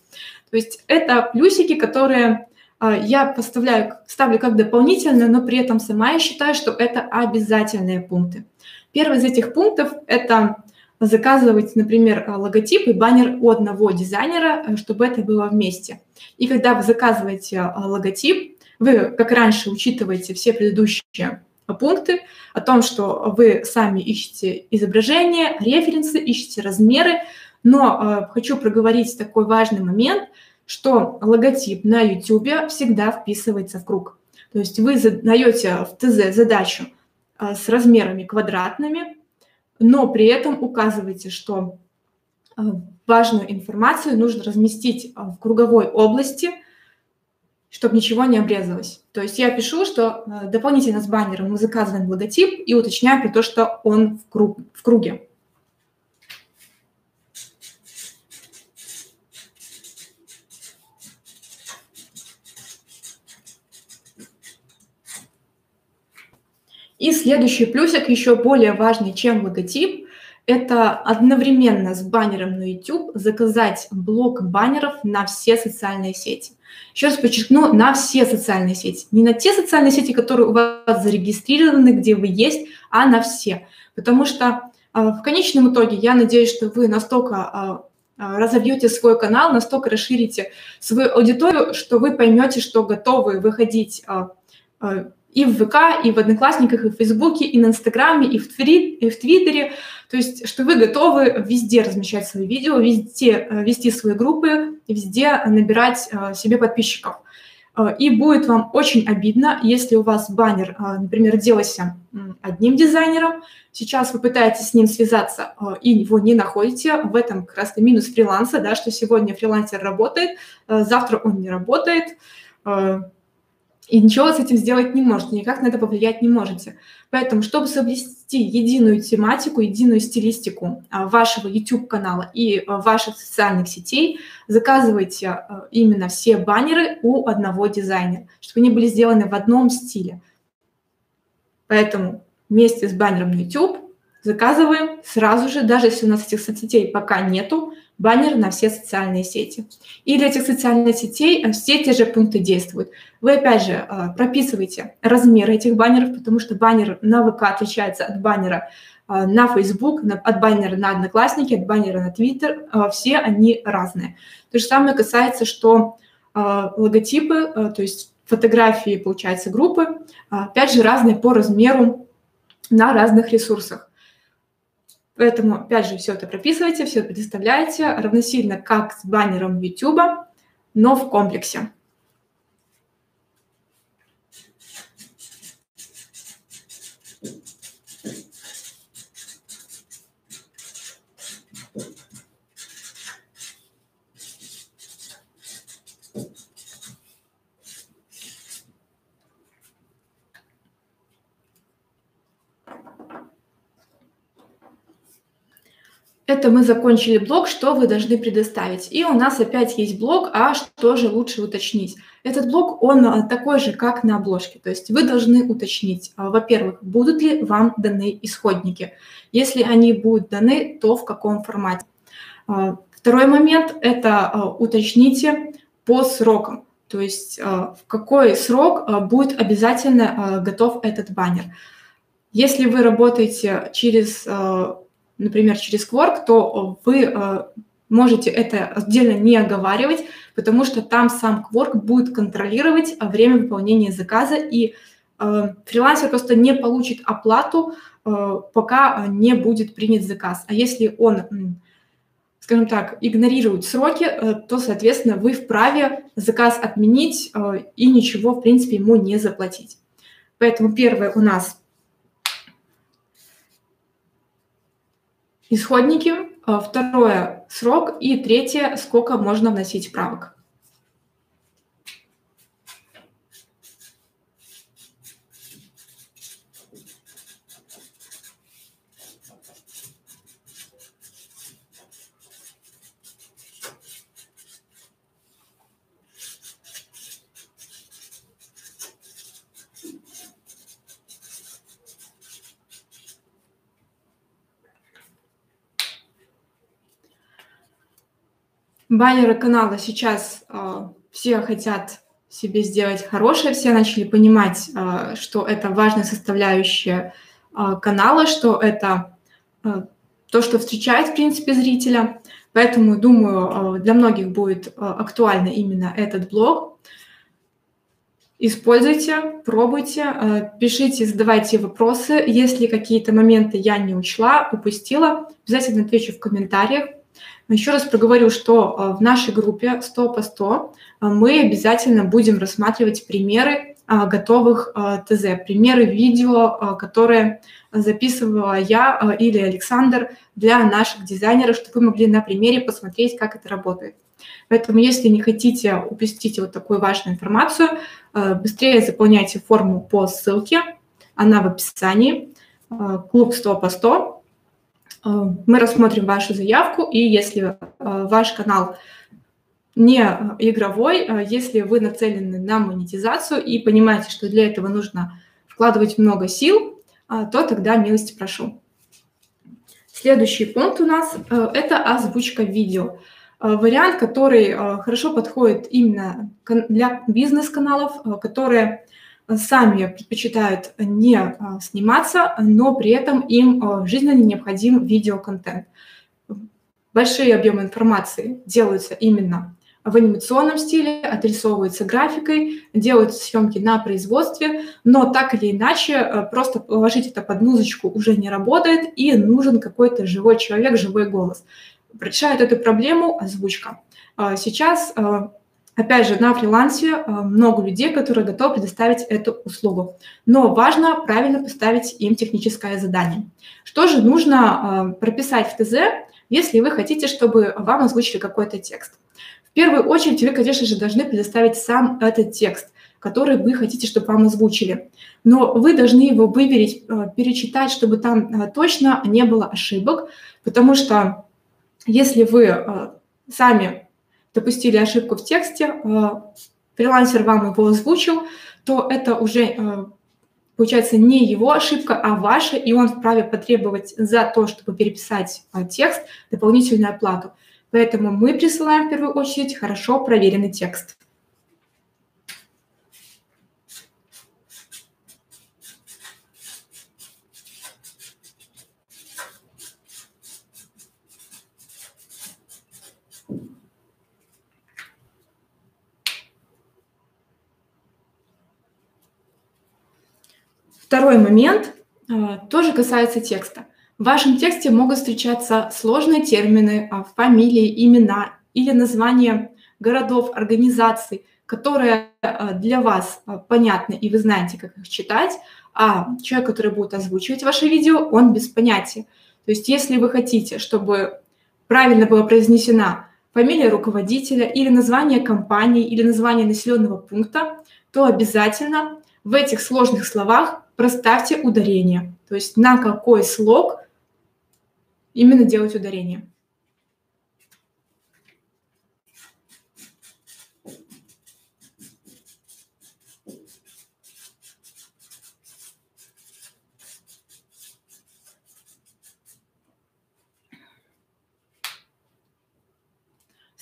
То есть это плюсики, которые а, я поставляю, ставлю как дополнительные, но при этом сама я считаю, что это обязательные пункты. Первый из этих пунктов – это заказывать, например, э, логотип и баннер у одного дизайнера, э, чтобы это было вместе. И когда вы заказываете э, логотип, вы, как раньше, учитываете все предыдущие пункты о том, что вы сами ищете изображения, референсы, ищете размеры, но хочу проговорить такой важный момент, что логотип на YouTube всегда вписывается в круг. То есть вы задаете в ТЗ задачу с размерами квадратными, но при этом указывайте, что э, важную информацию нужно разместить э, в круговой области, чтобы ничего не обрезалось. То есть я пишу, что э, дополнительно с баннером мы заказываем логотип и уточняю про то, что он в, круг, в круге. И следующий плюсик, еще более важный, чем логотип, это одновременно с баннером на YouTube заказать блок баннеров на все социальные сети. Еще раз подчеркну, на все социальные сети. Не на те социальные сети, которые у вас зарегистрированы, где вы есть, а на все. Потому что а, в конечном итоге я надеюсь, что вы настолько а, разовьете свой канал, настолько расширите свою аудиторию, что вы поймете, что готовы выходить и в ВК, и в Одноклассниках, и в Фейсбуке, и на Инстаграме, и в, Твит, и в Твиттере. То есть, что вы готовы везде размещать свои видео, везде э, вести свои группы, везде набирать э, себе подписчиков. Э, и будет вам очень обидно, если у вас баннер, например, делался одним дизайнером, сейчас вы пытаетесь с ним связаться и его не находите. В этом как раз минус фриланса, да, что сегодня фрилансер работает, завтра он не работает, и ничего с этим сделать не можете, никак на это повлиять не можете. Поэтому, чтобы соблюсти единую тематику, единую стилистику а, вашего YouTube-канала и а, ваших социальных сетей, заказывайте а, именно все баннеры у одного дизайнера, чтобы они были сделаны в одном стиле. Поэтому вместе с баннером YouTube заказываем сразу же, даже если у нас этих соцсетей пока нету, баннер на все социальные сети. И для этих социальных сетей э, все те же пункты действуют. Вы, опять же, э, прописываете размеры этих баннеров, потому что баннер на ВК отличается от баннера э, на Facebook, от баннера на Одноклассники, от баннера на Twitter. Все они разные. То же самое касается, что логотипы, то есть фотографии, получается, группы, опять же, разные по размеру на разных ресурсах. Поэтому, опять же, все это прописывайте, все это предоставляете равносильно как с баннером YouTube, но в комплексе. Это мы закончили блок, что вы должны предоставить. И у нас опять есть блок, а что же лучше уточнить. Этот блок, он а, такой же, как на обложке. То есть вы должны уточнить, а, во-первых, будут ли вам даны исходники. Если они будут даны, то в каком формате. А, второй момент – это уточните по срокам. То есть в какой срок будет обязательно готов этот баннер. Если вы работаете через например, через Quark, то вы э, можете это отдельно не оговаривать, потому что там сам Quark будет контролировать время выполнения заказа, и э, фрилансер просто не получит оплату, э, пока не будет принят заказ. А если он, скажем так, игнорирует сроки, то, соответственно, вы вправе заказ отменить и ничего, в принципе, ему не заплатить. Поэтому первое у нас исходники, а, второе – срок, и третье – сколько можно вносить правок. Баннеры канала сейчас э, все хотят себе сделать хорошее, все начали понимать, э, что это важная составляющая э, канала, что это э, то, что встречает, в принципе, зрителя. Поэтому, думаю, э, для многих будет э, актуально именно этот блог. Используйте, пробуйте, э, пишите, задавайте вопросы. Если какие-то моменты я не учла, упустила, обязательно отвечу в комментариях. Еще раз проговорю, что э, в нашей группе 100 по 100 э, мы обязательно будем рассматривать примеры э, готовых ТЗ, примеры видео, которые записывала я или Александр для наших дизайнеров, чтобы вы могли на примере посмотреть, как это работает. Поэтому, если не хотите упустить вот такую важную информацию, быстрее заполняйте форму по ссылке, она в описании, клуб 100 по 100, Э, мы рассмотрим вашу заявку, и если э, ваш канал не игровой, э, если вы нацелены на монетизацию и понимаете, что для этого нужно вкладывать много сил, то тогда милости прошу. Следующий пункт у нас – это озвучка видео. Вариант, который хорошо подходит именно для бизнес-каналов, которые сами предпочитают не а, сниматься, но при этом им а, жизненно необходим видеоконтент. Большие объемы информации делаются именно в анимационном стиле, отрисовываются графикой, делаются съемки на производстве, но так или иначе а, просто положить это под музычку уже не работает, и нужен какой-то живой человек, живой голос. Решает эту проблему озвучка. Сейчас Опять же, на фрилансе э, много людей, которые готовы предоставить эту услугу. Но важно правильно поставить им техническое задание. Что же нужно э, прописать в ТЗ, если вы хотите, чтобы вам озвучили какой-то текст? В первую очередь вы, конечно же, должны предоставить сам этот текст, который вы хотите, чтобы вам озвучили. Но вы должны его выверить, э, перечитать, чтобы там точно не было ошибок, потому что если вы сами допустили ошибку в тексте, э, фрилансер вам его озвучил, то это уже э, получается не его ошибка, а ваша, и он вправе потребовать за то, чтобы переписать а, текст, дополнительную оплату. Поэтому мы присылаем в первую очередь хорошо проверенный текст. Второй момент а, тоже касается текста. В вашем тексте могут встречаться сложные термины, а, фамилии, имена или названия городов, организаций, которые а, для вас понятны и вы знаете, как их читать, а человек, который будет озвучивать ваше видео, он без понятия. То есть если вы хотите, чтобы правильно была произнесена фамилия руководителя или название компании или название населенного пункта, то обязательно в этих сложных словах проставьте ударение. То есть на какой слог именно делать ударение.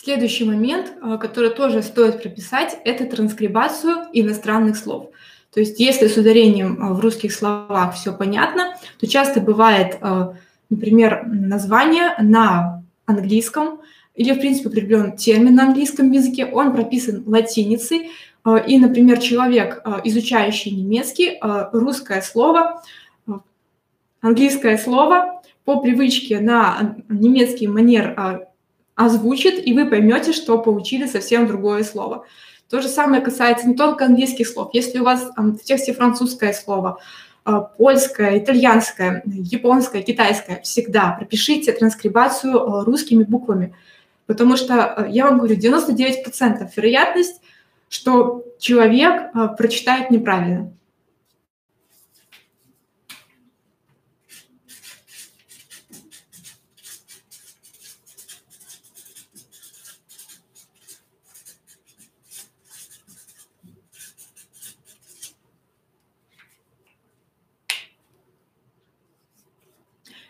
Следующий момент, э, который тоже стоит прописать, это транскрибацию иностранных слов. То есть если с ударением а, в русских словах все понятно, то часто бывает, а, например, название на английском или, в принципе, определен термин на английском языке, он прописан латиницей, а, и, например, человек, изучающий немецкий, русское слово, английское слово по привычке на немецкий манер озвучит, и вы поймете, что получили совсем другое слово. То же самое касается не только английских слов. Если у вас в тексте французское слово, а, польское, итальянское, японское, китайское, всегда пропишите транскрибацию а, русскими буквами. Потому что, а, я вам говорю, 99% вероятность, что человек прочитает неправильно.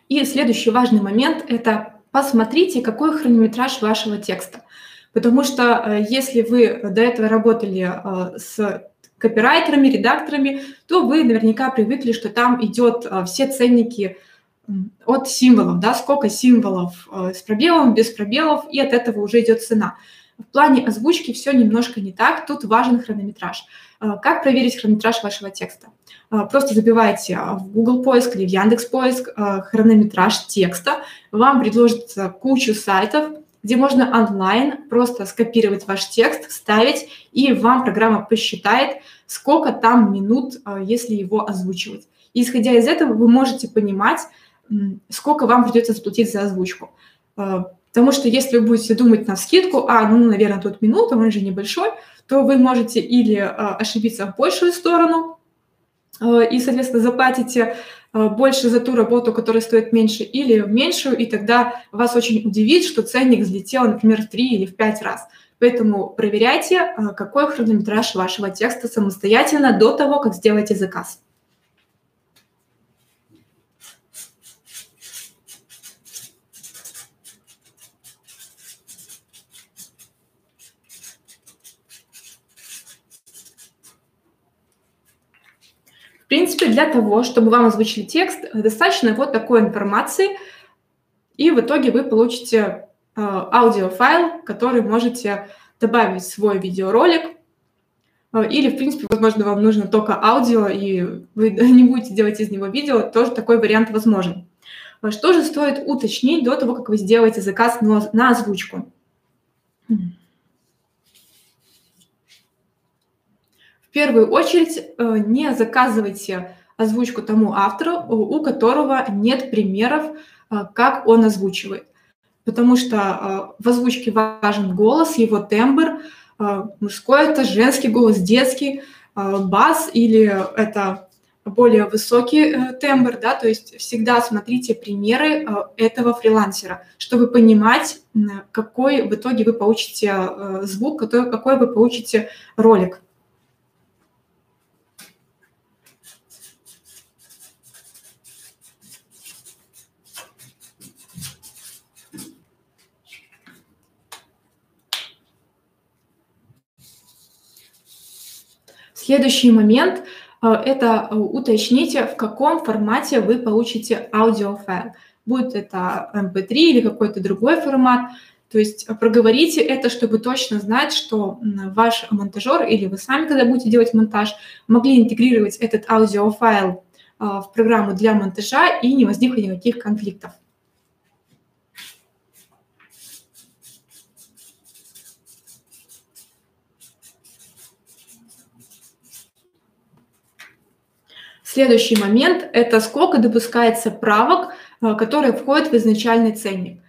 И следующий важный момент – это посмотрите, какой хронометраж вашего текста. Потому что э, если вы до этого работали э, с копирайтерами, редакторами, то вы наверняка привыкли, что там идет э, все ценники от символов, да, сколько символов с пробелом, без пробелов, и от этого уже идет цена. В плане озвучки все немножко не так, тут важен хронометраж. Как проверить хронометраж вашего текста? А, просто забивайте а, в Google поиск или в Яндекс поиск а, хронометраж текста. Вам предложится кучу сайтов, где можно онлайн просто скопировать ваш текст, вставить, и вам программа посчитает, сколько там минут, если его озвучивать. И исходя из этого, вы можете понимать, сколько вам придется заплатить за озвучку. Потому что если вы будете думать на скидку, а, ну, наверное, тут минута, он же небольшой, то вы можете или ошибиться в большую сторону, и, соответственно, заплатите э, больше за ту работу, которая стоит меньше, или меньшую, и тогда вас очень удивит, что ценник взлетел, например, в 3 или в 5 раз. Поэтому проверяйте, э, какой хронометраж вашего текста самостоятельно до того, как сделаете заказ. Принципе, для того, чтобы вам озвучили текст, достаточно вот такой информации, и в итоге вы получите э, аудиофайл, который можете добавить в свой видеоролик, э, или, в принципе, возможно, вам нужно только аудио, и вы не будете делать из него видео, тоже такой вариант возможен. Что же стоит уточнить до того, как вы сделаете заказ на озвучку? Первую очередь э, не заказывайте озвучку тому автору, у которого нет примеров, э, как он озвучивает. Потому что э, в озвучке важен голос, его тембр, мужской это женский голос, детский, бас или это более высокий тембр, да, то есть всегда смотрите примеры этого фрилансера, чтобы понимать, какой в итоге вы получите звук, какой, какой вы получите ролик. Следующий момент – это уточните, в каком формате вы получите аудиофайл. Будет это MP3 эм или какой-то другой формат. То есть проговорите это, чтобы точно знать, что ваш монтажер или вы сами, когда будете делать монтаж, могли интегрировать этот аудиофайл в программу для монтажа и не возникло никаких конфликтов. Следующий момент – это сколько допускается правок, э, которые входят в изначальный ценник.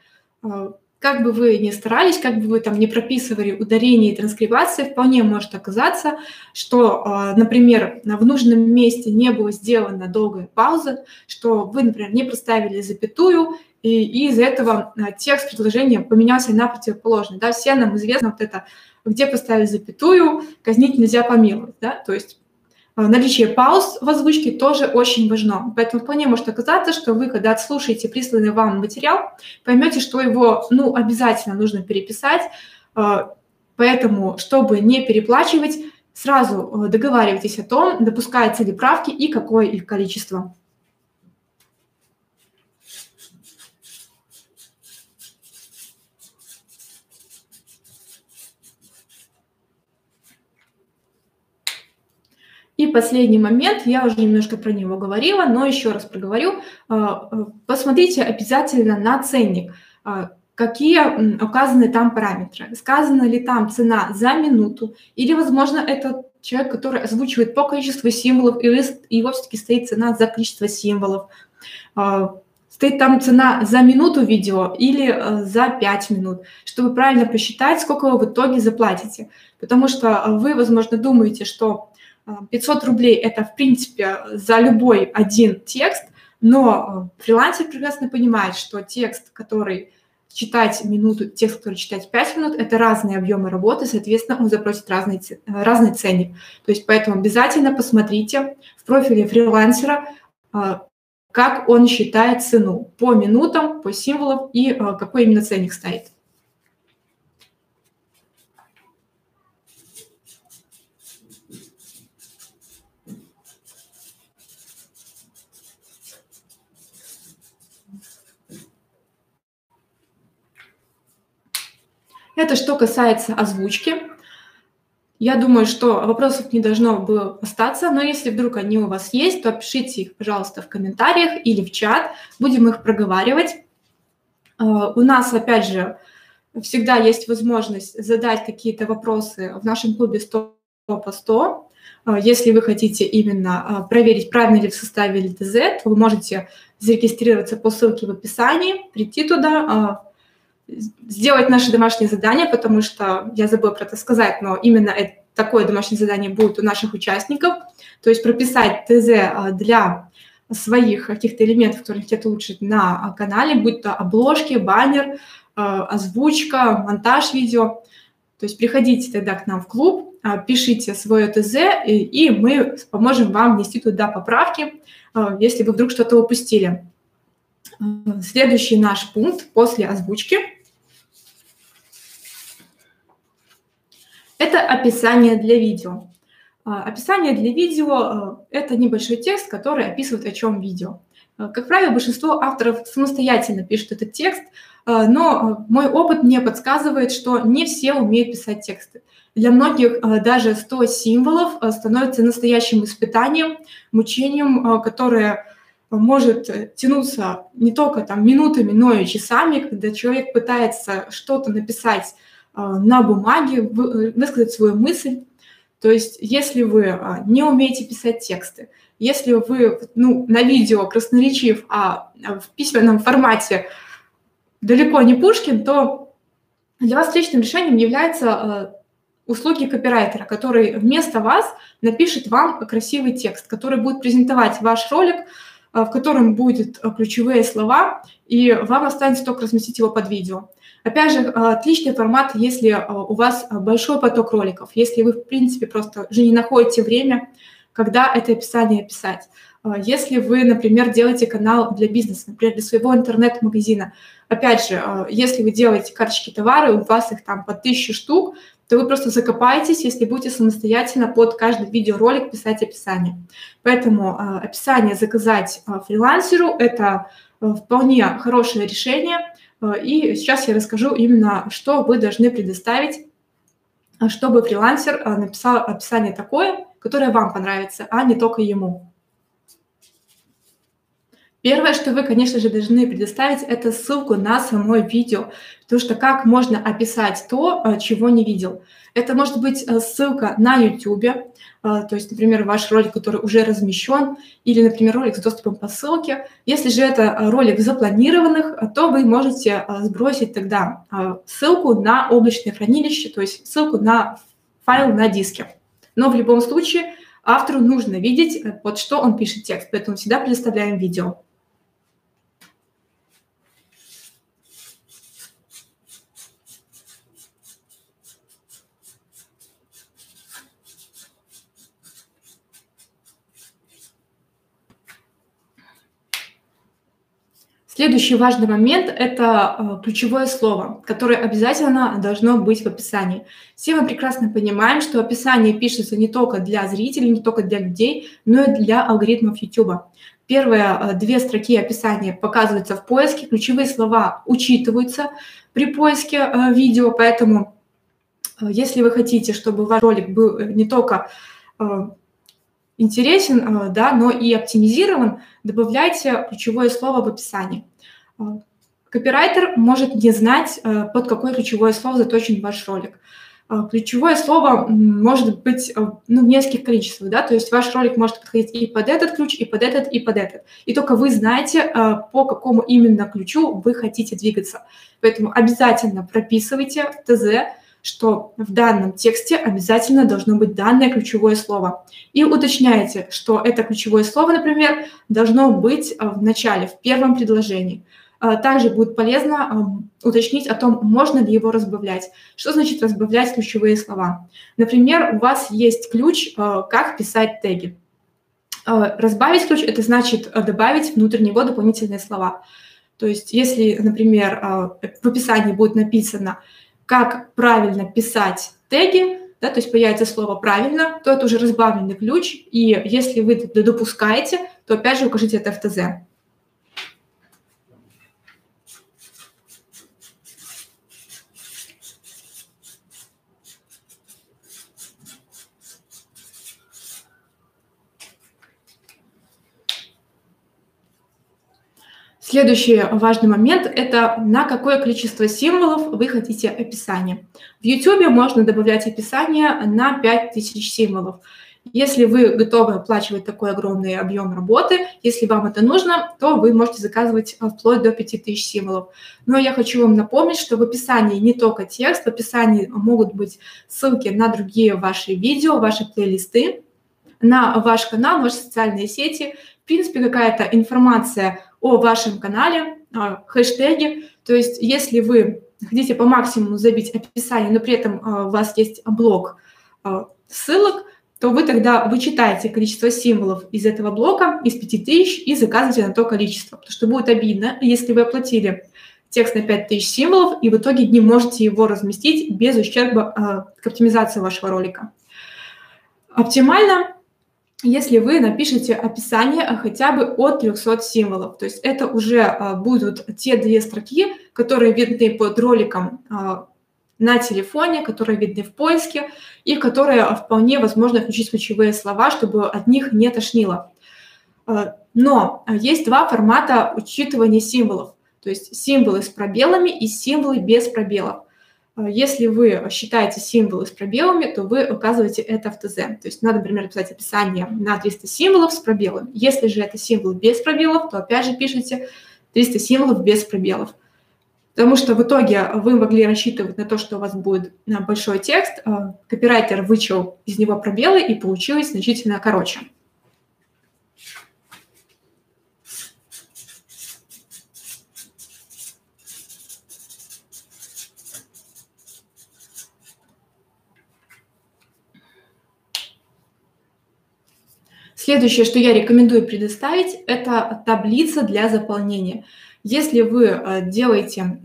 Э, как бы вы ни старались, как бы вы там не прописывали ударение и транскрибации, вполне может оказаться, что, э, например, в нужном месте не было сделана долгая пауза, что вы, например, не проставили запятую, и, и из-за этого текст предложения поменялся на противоположный. Да? Все нам известно вот это, где поставить запятую, казнить нельзя помиловать. Да? То есть наличие пауз в озвучке тоже очень важно. Поэтому вполне может оказаться, что вы, когда отслушаете присланный вам материал, поймете, что его ну, обязательно нужно переписать. А, поэтому, чтобы не переплачивать, сразу а, договаривайтесь о том, допускаются ли правки и какое их количество. И последний момент, я уже немножко про него говорила, но еще раз проговорю. А, э, посмотрите обязательно на ценник, а, какие указаны там параметры. Сказана ли там цена за минуту, или, возможно, это человек, который озвучивает по количеству символов, и его все-таки стоит цена за количество символов. А, стоит там цена за минуту видео или э, за 5 минут, чтобы правильно посчитать, сколько вы в итоге заплатите. Потому что вы, возможно, думаете, что 500 рублей – это, в принципе, за любой один текст, но э, фрилансер прекрасно понимает, что текст, который читать минуту, текст, который читать 5 минут, это разные объемы работы, соответственно, он запросит разный, разный ценник. То есть поэтому обязательно посмотрите в профиле фрилансера, э, как он считает цену по минутам, по символам и э, какой именно ценник стоит. Это что касается озвучки. Я думаю, что вопросов не должно было остаться, но если вдруг они у вас есть, то пишите их, пожалуйста, в комментариях или в чат. Будем их проговаривать. А, у нас, опять же, всегда есть возможность задать какие-то вопросы в нашем клубе 100 по 100. А, если вы хотите именно а, проверить, правильно ли в составе ЛТЗ, то вы можете зарегистрироваться по ссылке в описании, прийти туда, сделать наши домашние задания, потому что я забыла про это сказать, но именно это, такое домашнее задание будет у наших участников, то есть прописать ТЗ а, для своих каких-то элементов, которые хотят улучшить на а, канале, будь то обложки, баннер, а, озвучка, монтаж видео. То есть приходите тогда к нам в клуб, пишите свое ТЗ, и мы поможем вам внести туда поправки, если вы вдруг что-то упустили. Следующий наш пункт после озвучки – Это описание для видео. А, описание для видео э, – это небольшой текст, который описывает, о чем видео. Э, как правило, большинство авторов самостоятельно пишут этот текст, э, но мой опыт мне подсказывает, что не все умеют писать тексты. Для многих даже 100 символов становится настоящим испытанием, мучением, которое может тянуться не только там минутами, но и часами, когда человек пытается что-то написать на бумаге, э, высказать свою мысль. То есть, если вы а, не умеете писать тексты, если вы ну, на видео красноречив, а, а в письменном формате далеко не Пушкин, то для вас личным решением является услуги копирайтера, который вместо вас напишет вам красивый текст, который будет презентовать ваш ролик, в котором будут ключевые слова, и вам останется только разместить его под видео. Опять же, а, отличный формат, если а, у вас большой поток роликов, если вы, в принципе, просто уже не находите время, когда это описание писать. Если вы, например, делаете канал для бизнеса, например, для своего интернет-магазина, опять же, если вы делаете карточки товара, у вас их там по тысяче штук, то вы просто закопаетесь, если будете самостоятельно под каждый видеоролик писать описание. Поэтому э, описание заказать э, фрилансеру – это э, вполне хорошее решение. Э, и сейчас я расскажу именно, что вы должны предоставить, э, чтобы фрилансер э, написал описание такое, которое вам понравится, а не только ему. Первое, что вы, конечно же, должны предоставить, это ссылку на само видео, потому что как можно описать то, э, чего не видел. Это может быть э, ссылка на YouTube, э, то есть, например, ваш ролик, который уже размещен, или, например, ролик с доступом по ссылке. Если же это ролик запланированных, то вы можете сбросить тогда ссылку на облачное хранилище, то есть ссылку на файл на диске. Но в любом случае автору нужно видеть, под что он пишет текст, поэтому всегда предоставляем видео. Следующий важный момент – это э, ключевое слово, которое обязательно должно быть в описании. Все мы прекрасно понимаем, что описание пишется не только для зрителей, не только для людей, но и для алгоритмов YouTube. Первые э, две строки описания показываются в поиске, ключевые слова учитываются при поиске э, видео, поэтому если вы хотите, чтобы ваш ролик был не только интересен, э, да, но и оптимизирован, добавляйте ключевое слово в описании. Э, копирайтер может не знать, э, под какое ключевое слово заточен ваш ролик. Ключевое слово может быть ну, в нескольких количествах, да, то есть ваш ролик может подходить и под этот ключ, и под этот, и под этот. И только вы знаете, по какому именно ключу вы хотите двигаться. Поэтому обязательно прописывайте ТЗ, что в данном тексте обязательно должно быть данное ключевое слово. И уточняете, что это ключевое слово, например, должно быть э, в начале, в первом предложении. Э, также будет полезно э, уточнить о том, можно ли его разбавлять. Что значит разбавлять ключевые слова? Например, у вас есть ключ, как писать теги. Разбавить ключ – это значит добавить внутрь него дополнительные слова. То есть если, например, в описании будет написано как правильно писать теги, да, то есть появится слово «правильно», то это уже разбавленный ключ, и если вы допускаете, то опять же укажите это в ТЗ. Следующий важный момент – это на какое количество символов вы хотите описание. В YouTube можно добавлять описание на 5000 символов. Если вы готовы оплачивать такой огромный объем работы, если вам это нужно, то вы можете заказывать вплоть до 5000 символов. Но я хочу вам напомнить, что в описании не только текст, в описании могут быть ссылки на другие ваши видео, ваши плейлисты, на ваш канал, ваши социальные сети, в принципе, какая-то информация о вашем канале, а, хэштеги. То есть если вы хотите по максимуму забить описание, но при этом а, у вас есть блок а, ссылок, то вы тогда вычитаете количество символов из этого блока, из 5000, и заказываете на то количество. Потому что будет обидно, если вы оплатили текст на 5000 символов, и в итоге не можете его разместить без ущерба к оптимизации вашего ролика. Оптимально если вы напишете описание хотя бы от 300 символов. То есть это уже а, будут те две строки, которые видны под роликом а, на телефоне, которые видны в поиске и которые вполне возможно включить ключевые слова, чтобы от них не тошнило. А, но есть два формата учитывания символов. То есть символы с пробелами и символы без пробелов. А, если вы считаете символы с пробелами, то вы указываете это в ТЗ. То есть надо, например, написать описание на 300 символов с пробелами. Если же это символ без пробелов, то опять же пишите 300 символов без пробелов. Потому что в итоге вы могли рассчитывать на то, что у вас будет а, большой текст, а, копирайтер вычел из него пробелы и получилось значительно короче. Следующее, что я рекомендую предоставить, это таблица для заполнения. Если вы делаете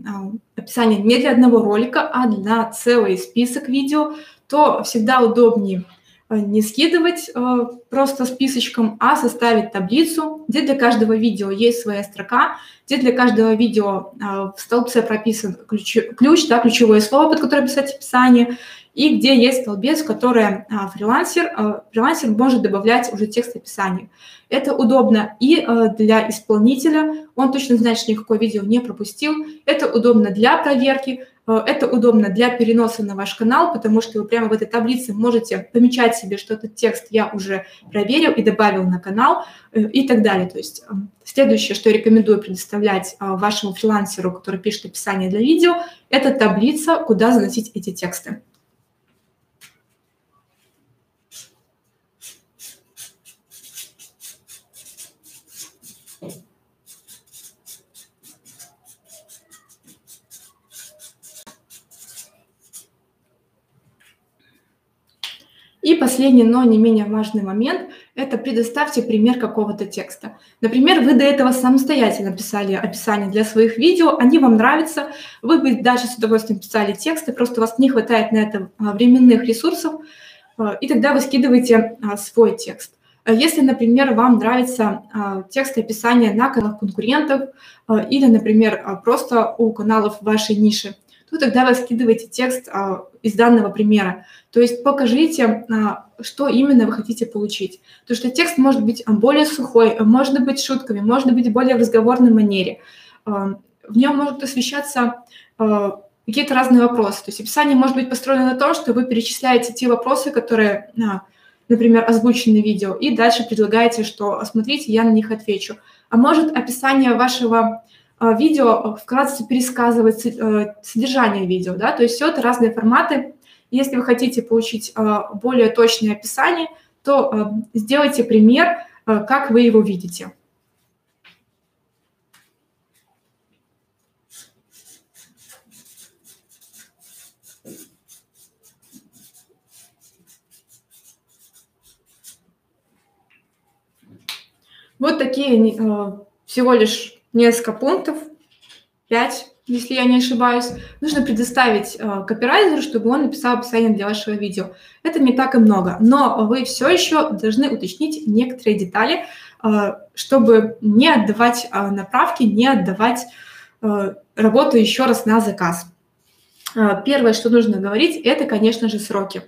описание не для одного ролика, а для целый список видео, то всегда удобнее Э, не скидывать э, просто списочком, а составить таблицу, где для каждого видео есть своя строка, где для каждого видео э, в столбце прописан ключ, ключ да, ключевое слово, под которое писать описание, и где есть столбец, который фрилансер, фрилансер может добавлять уже текст описания. Это удобно и для исполнителя, он точно знает, что никакое видео не пропустил. Это удобно для проверки, это удобно для переноса на ваш канал, потому что вы прямо в этой таблице можете помечать себе, что этот текст я уже проверил и добавил на канал э, и так далее. То есть следующее, что я рекомендую предоставлять вашему фрилансеру, который пишет описание для видео, это таблица, куда заносить эти тексты. И последний, но не менее важный момент – это предоставьте пример какого-то текста. Например, вы до этого самостоятельно писали описание для своих видео, они вам нравятся, вы бы даже с удовольствием писали тексты, просто у вас не хватает на это а, временных ресурсов, а, и тогда вы скидываете а, свой текст. Если, например, вам нравится текст описания на каналах конкурентов или, например, просто у каналов вашей ниши, то тогда вы скидываете текст из данного примера. То есть покажите, а, что именно вы хотите получить. Потому что текст может быть более сухой, может быть шутками, может быть более в разговорной манере. А, в нем могут освещаться а, какие-то разные вопросы. То есть описание может быть построено на том, что вы перечисляете те вопросы, которые, например, озвучены видео, и дальше предлагаете, что смотрите, я на них отвечу. А может описание вашего видео вкратце пересказывать э, содержание видео, да, то есть все это разные форматы, если вы хотите получить а, более точное описание, то а, сделайте пример, а, как вы его видите. Вот такие всего лишь несколько пунктов, пять если я не ошибаюсь, нужно предоставить э, копирайтеру, чтобы он написал описание для вашего видео. Это не так и много, но вы все еще должны уточнить некоторые детали, э, чтобы не отдавать э, направки, не отдавать э, работу еще раз на заказ. Первое, что нужно говорить, это, конечно же, сроки.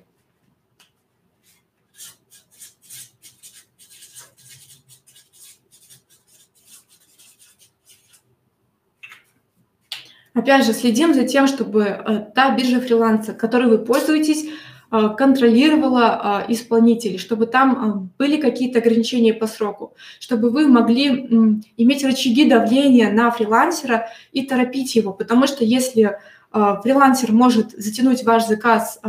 Опять же, следим за тем, чтобы э, та биржа фриланса, которой вы пользуетесь, э, контролировала э, исполнителей, чтобы там были какие-то ограничения по сроку, чтобы вы могли иметь рычаги давления на фрилансера и торопить его, потому что если фрилансер может затянуть ваш заказ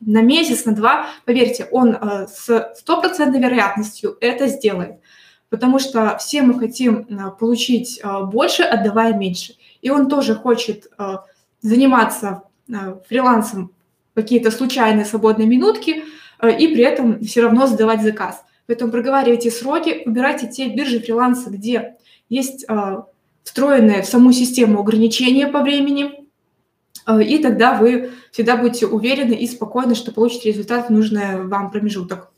на месяц, на два, поверьте, он с стопроцентной вероятностью это сделает, потому что все мы хотим получить больше, отдавая меньше и он тоже хочет э, заниматься э, фрилансом какие-то случайные свободные минутки э, и при этом все равно сдавать заказ. Поэтому проговаривайте сроки, выбирайте те биржи фриланса, где есть встроенные в саму систему ограничения по времени, и тогда вы всегда будете уверены и спокойны, что получите результат в нужный вам промежуток.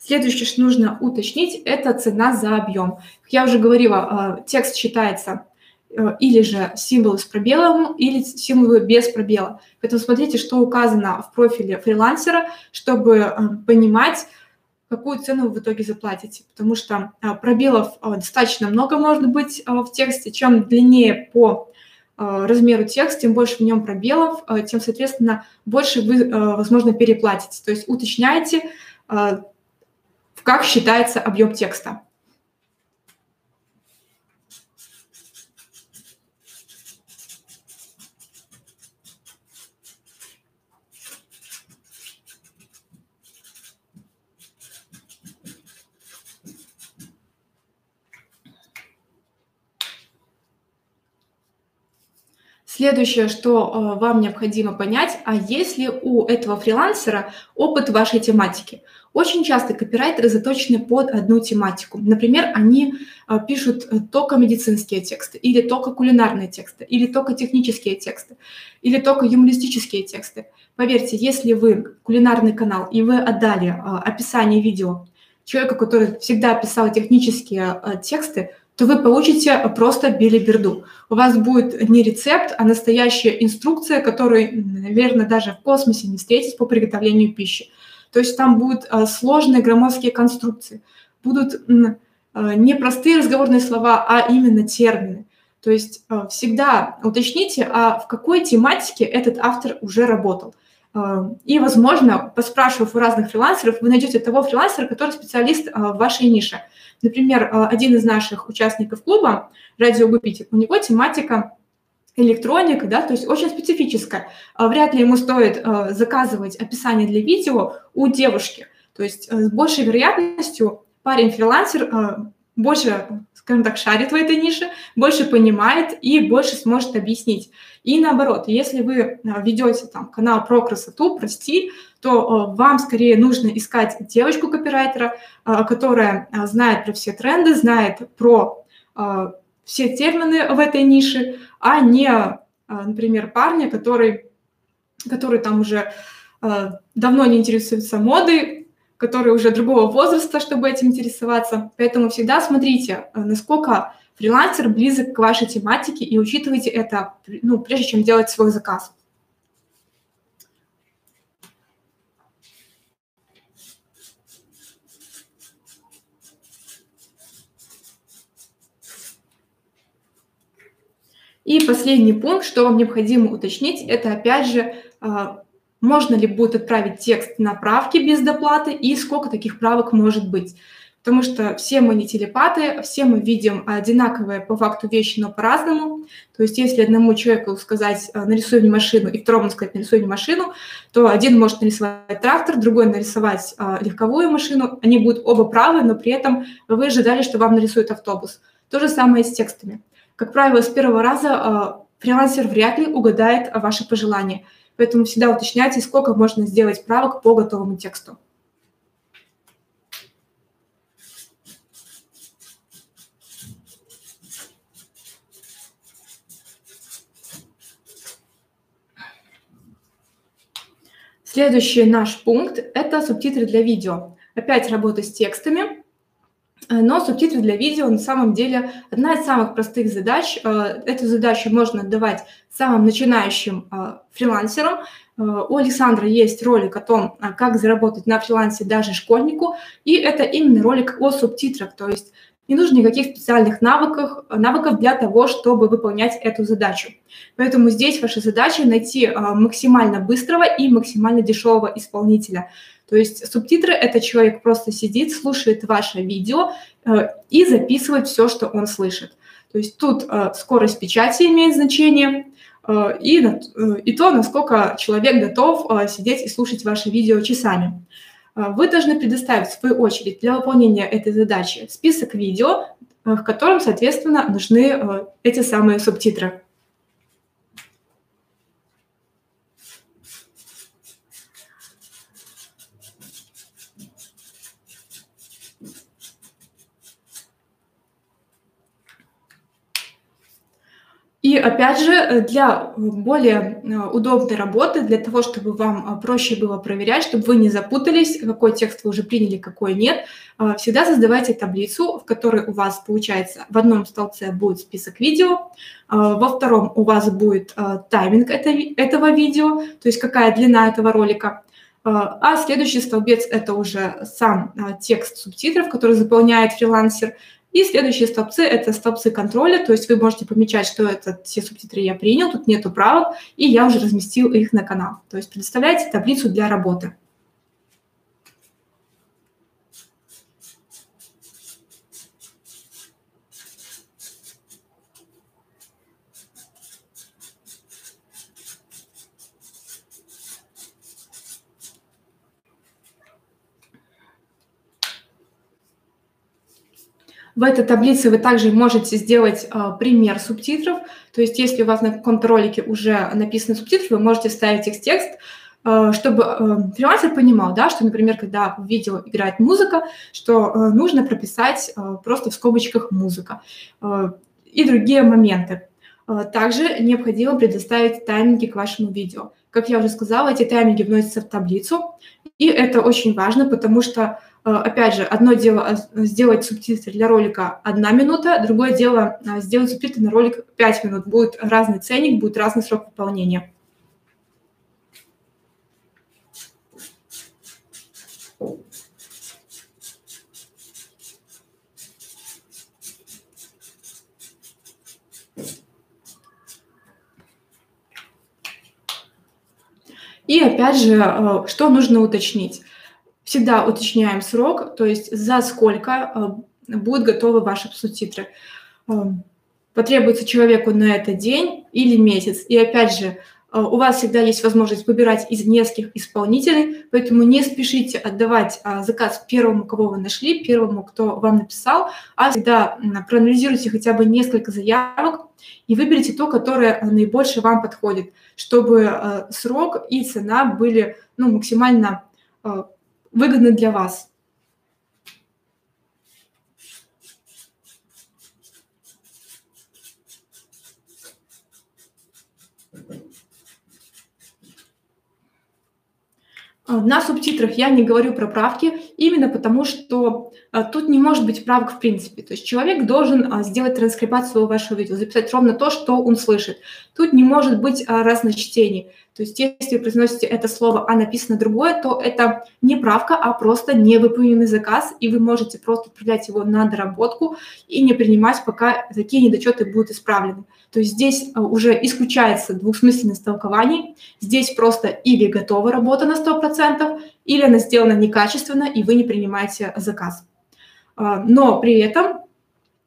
Следующее, что нужно уточнить, это цена за объем. Как я уже говорила, текст считается или же символы с пробелом, или символы без пробела. Поэтому смотрите, что указано в профиле фрилансера, чтобы э, понимать, какую цену вы в итоге заплатите. Потому что э, пробелов достаточно много может быть в тексте. Чем длиннее по размеру текст, тем больше в нем пробелов, тем, соответственно, больше вы, возможно, переплатите. То есть уточняйте, как считается объем текста. Следующее, что вам необходимо понять, а есть ли у этого фрилансера опыт вашей тематики? Очень часто копирайтеры заточены под одну тематику. Например, они а, пишут э, только медицинские тексты, или только кулинарные тексты, или только технические тексты, или только юмористические тексты. Поверьте, если вы кулинарный канал и вы отдали описание видео человеку, который всегда писал технические тексты, то вы получите просто билиберду. У вас будет не рецепт, а настоящая инструкция, которую, наверное, даже в космосе не встретить по приготовлению пищи. То есть там будут а, сложные грамматические конструкции, будут а, не простые разговорные слова, а именно термины. То есть а, всегда уточните, а в какой тематике этот автор уже работал. И, возможно, поспрашивав у разных фрилансеров, вы найдете того фрилансера, который специалист в вашей нише. Например, один из наших участников клуба, Радио Гупитик, у него тематика электроника, да, то есть очень специфическая. А вряд ли ему стоит э, заказывать описание для видео у девушки. То есть э, с большей вероятностью парень-фрилансер э, больше, скажем так, шарит в этой нише, больше понимает и больше сможет объяснить. И наоборот, если вы ведете там канал про красоту, про стиль, то вам скорее нужно искать девочку-копирайтера, которая знает про все тренды, знает про все термины в этой нише, а не, например, парня, который, который там уже давно не интересуется модой, который уже другого возраста, чтобы этим интересоваться. Поэтому всегда смотрите, а, насколько фрилансер близок к вашей тематике и учитывайте это, ну, прежде чем делать свой заказ. И последний пункт, что вам необходимо уточнить, это опять же, а, можно ли будет отправить текст на правки без доплаты и сколько таких правок может быть. Потому что все мы не телепаты, все мы видим одинаковые по факту вещи, но по-разному. То есть если одному человеку сказать а, «нарисуй мне машину» и второму сказать «нарисуй мне машину», то один может нарисовать трактор, другой нарисовать а, легковую машину. Они будут оба правы, но при этом вы ожидали, что вам нарисует автобус. То же самое с текстами. Как правило, с первого раза а, фрилансер вряд ли угадает ваши пожелания. Поэтому всегда уточняйте, сколько можно сделать правок по готовому тексту. Следующий наш пункт – это субтитры для видео. Опять работа с текстами. Э, но субтитры для видео на самом деле одна из самых простых задач. Э, эту задачу можно отдавать самым начинающим э, фрилансерам. У Александра есть ролик о том, как заработать на фрилансе даже школьнику, и это именно ролик о субтитрах, то есть не нужно никаких специальных навыков, навыков для того, чтобы выполнять эту задачу. Поэтому здесь ваша задача найти максимально быстрого и максимально дешевого исполнителя – то есть субтитры – это человек просто сидит, слушает ваше видео э, и записывает все, что он слышит. То есть тут э, скорость печати имеет значение, э, и, и то, насколько человек готов сидеть и слушать ваше видео часами. Вы должны предоставить, в свою очередь, для выполнения этой задачи список видео, в котором, соответственно, нужны эти самые субтитры. И опять же, э, для более э, удобной работы, для того, чтобы вам э, проще было проверять, чтобы вы не запутались, какой текст вы уже приняли, какой нет, всегда создавайте таблицу, в которой у вас получается в одном столбце будет список видео, во втором у вас будет тайминг этого видео, то есть какая длина этого ролика, а следующий столбец – это уже сам текст субтитров, который заполняет фрилансер, и следующие столбцы – это столбцы контроля, то есть вы можете помечать, что это все субтитры я принял, тут нету правок, и я уже разместил их на канал. То есть предоставляете таблицу для работы. В этой таблице вы также можете сделать пример субтитров. То есть если у вас на каком-то ролике уже написаны субтитры, вы можете вставить их текст, чтобы фрилансер понимал, да, что, например, когда в видео играет музыка, что нужно прописать просто в скобочках «музыка» и другие моменты. Также необходимо предоставить тайминги к вашему видео. Как я уже сказала, эти тайминги вносятся в таблицу, и это очень важно, потому что, э, опять же, одно дело э, сделать субтитры для ролика одна минута, другое дело э, сделать субтитры на ролик 5 минут. Будет разный ценник, будет разный срок выполнения. И опять же, э, что нужно уточнить? Всегда уточняем срок, то есть за сколько э, будут готовы ваши субтитры. Э, потребуется человеку на это день или месяц. И опять же, у вас всегда есть возможность выбирать из нескольких исполнителей, поэтому не спешите отдавать заказ первому, кого вы нашли, первому, кто вам написал, а всегда проанализируйте хотя бы несколько заявок, и выберите то, которое наибольше вам подходит, чтобы э, срок и цена были ну, максимально выгодны для вас. Э, на субтитрах я не говорю про правки, именно потому что а, тут не может быть правок в принципе. То есть человек должен а, сделать транскрибацию вашего видео, записать ровно то, что он слышит. Тут не может быть а, разночтений. То есть если вы произносите это слово, а написано другое, то это не правка, а просто невыполненный заказ, и вы можете просто отправлять его на доработку и не принимать, пока такие недочеты будут исправлены. То есть здесь уже исключается двухсмысленность толкований. Здесь просто или готова работа на 100%, или она сделана некачественно, и вы не принимаете заказ. А, но при этом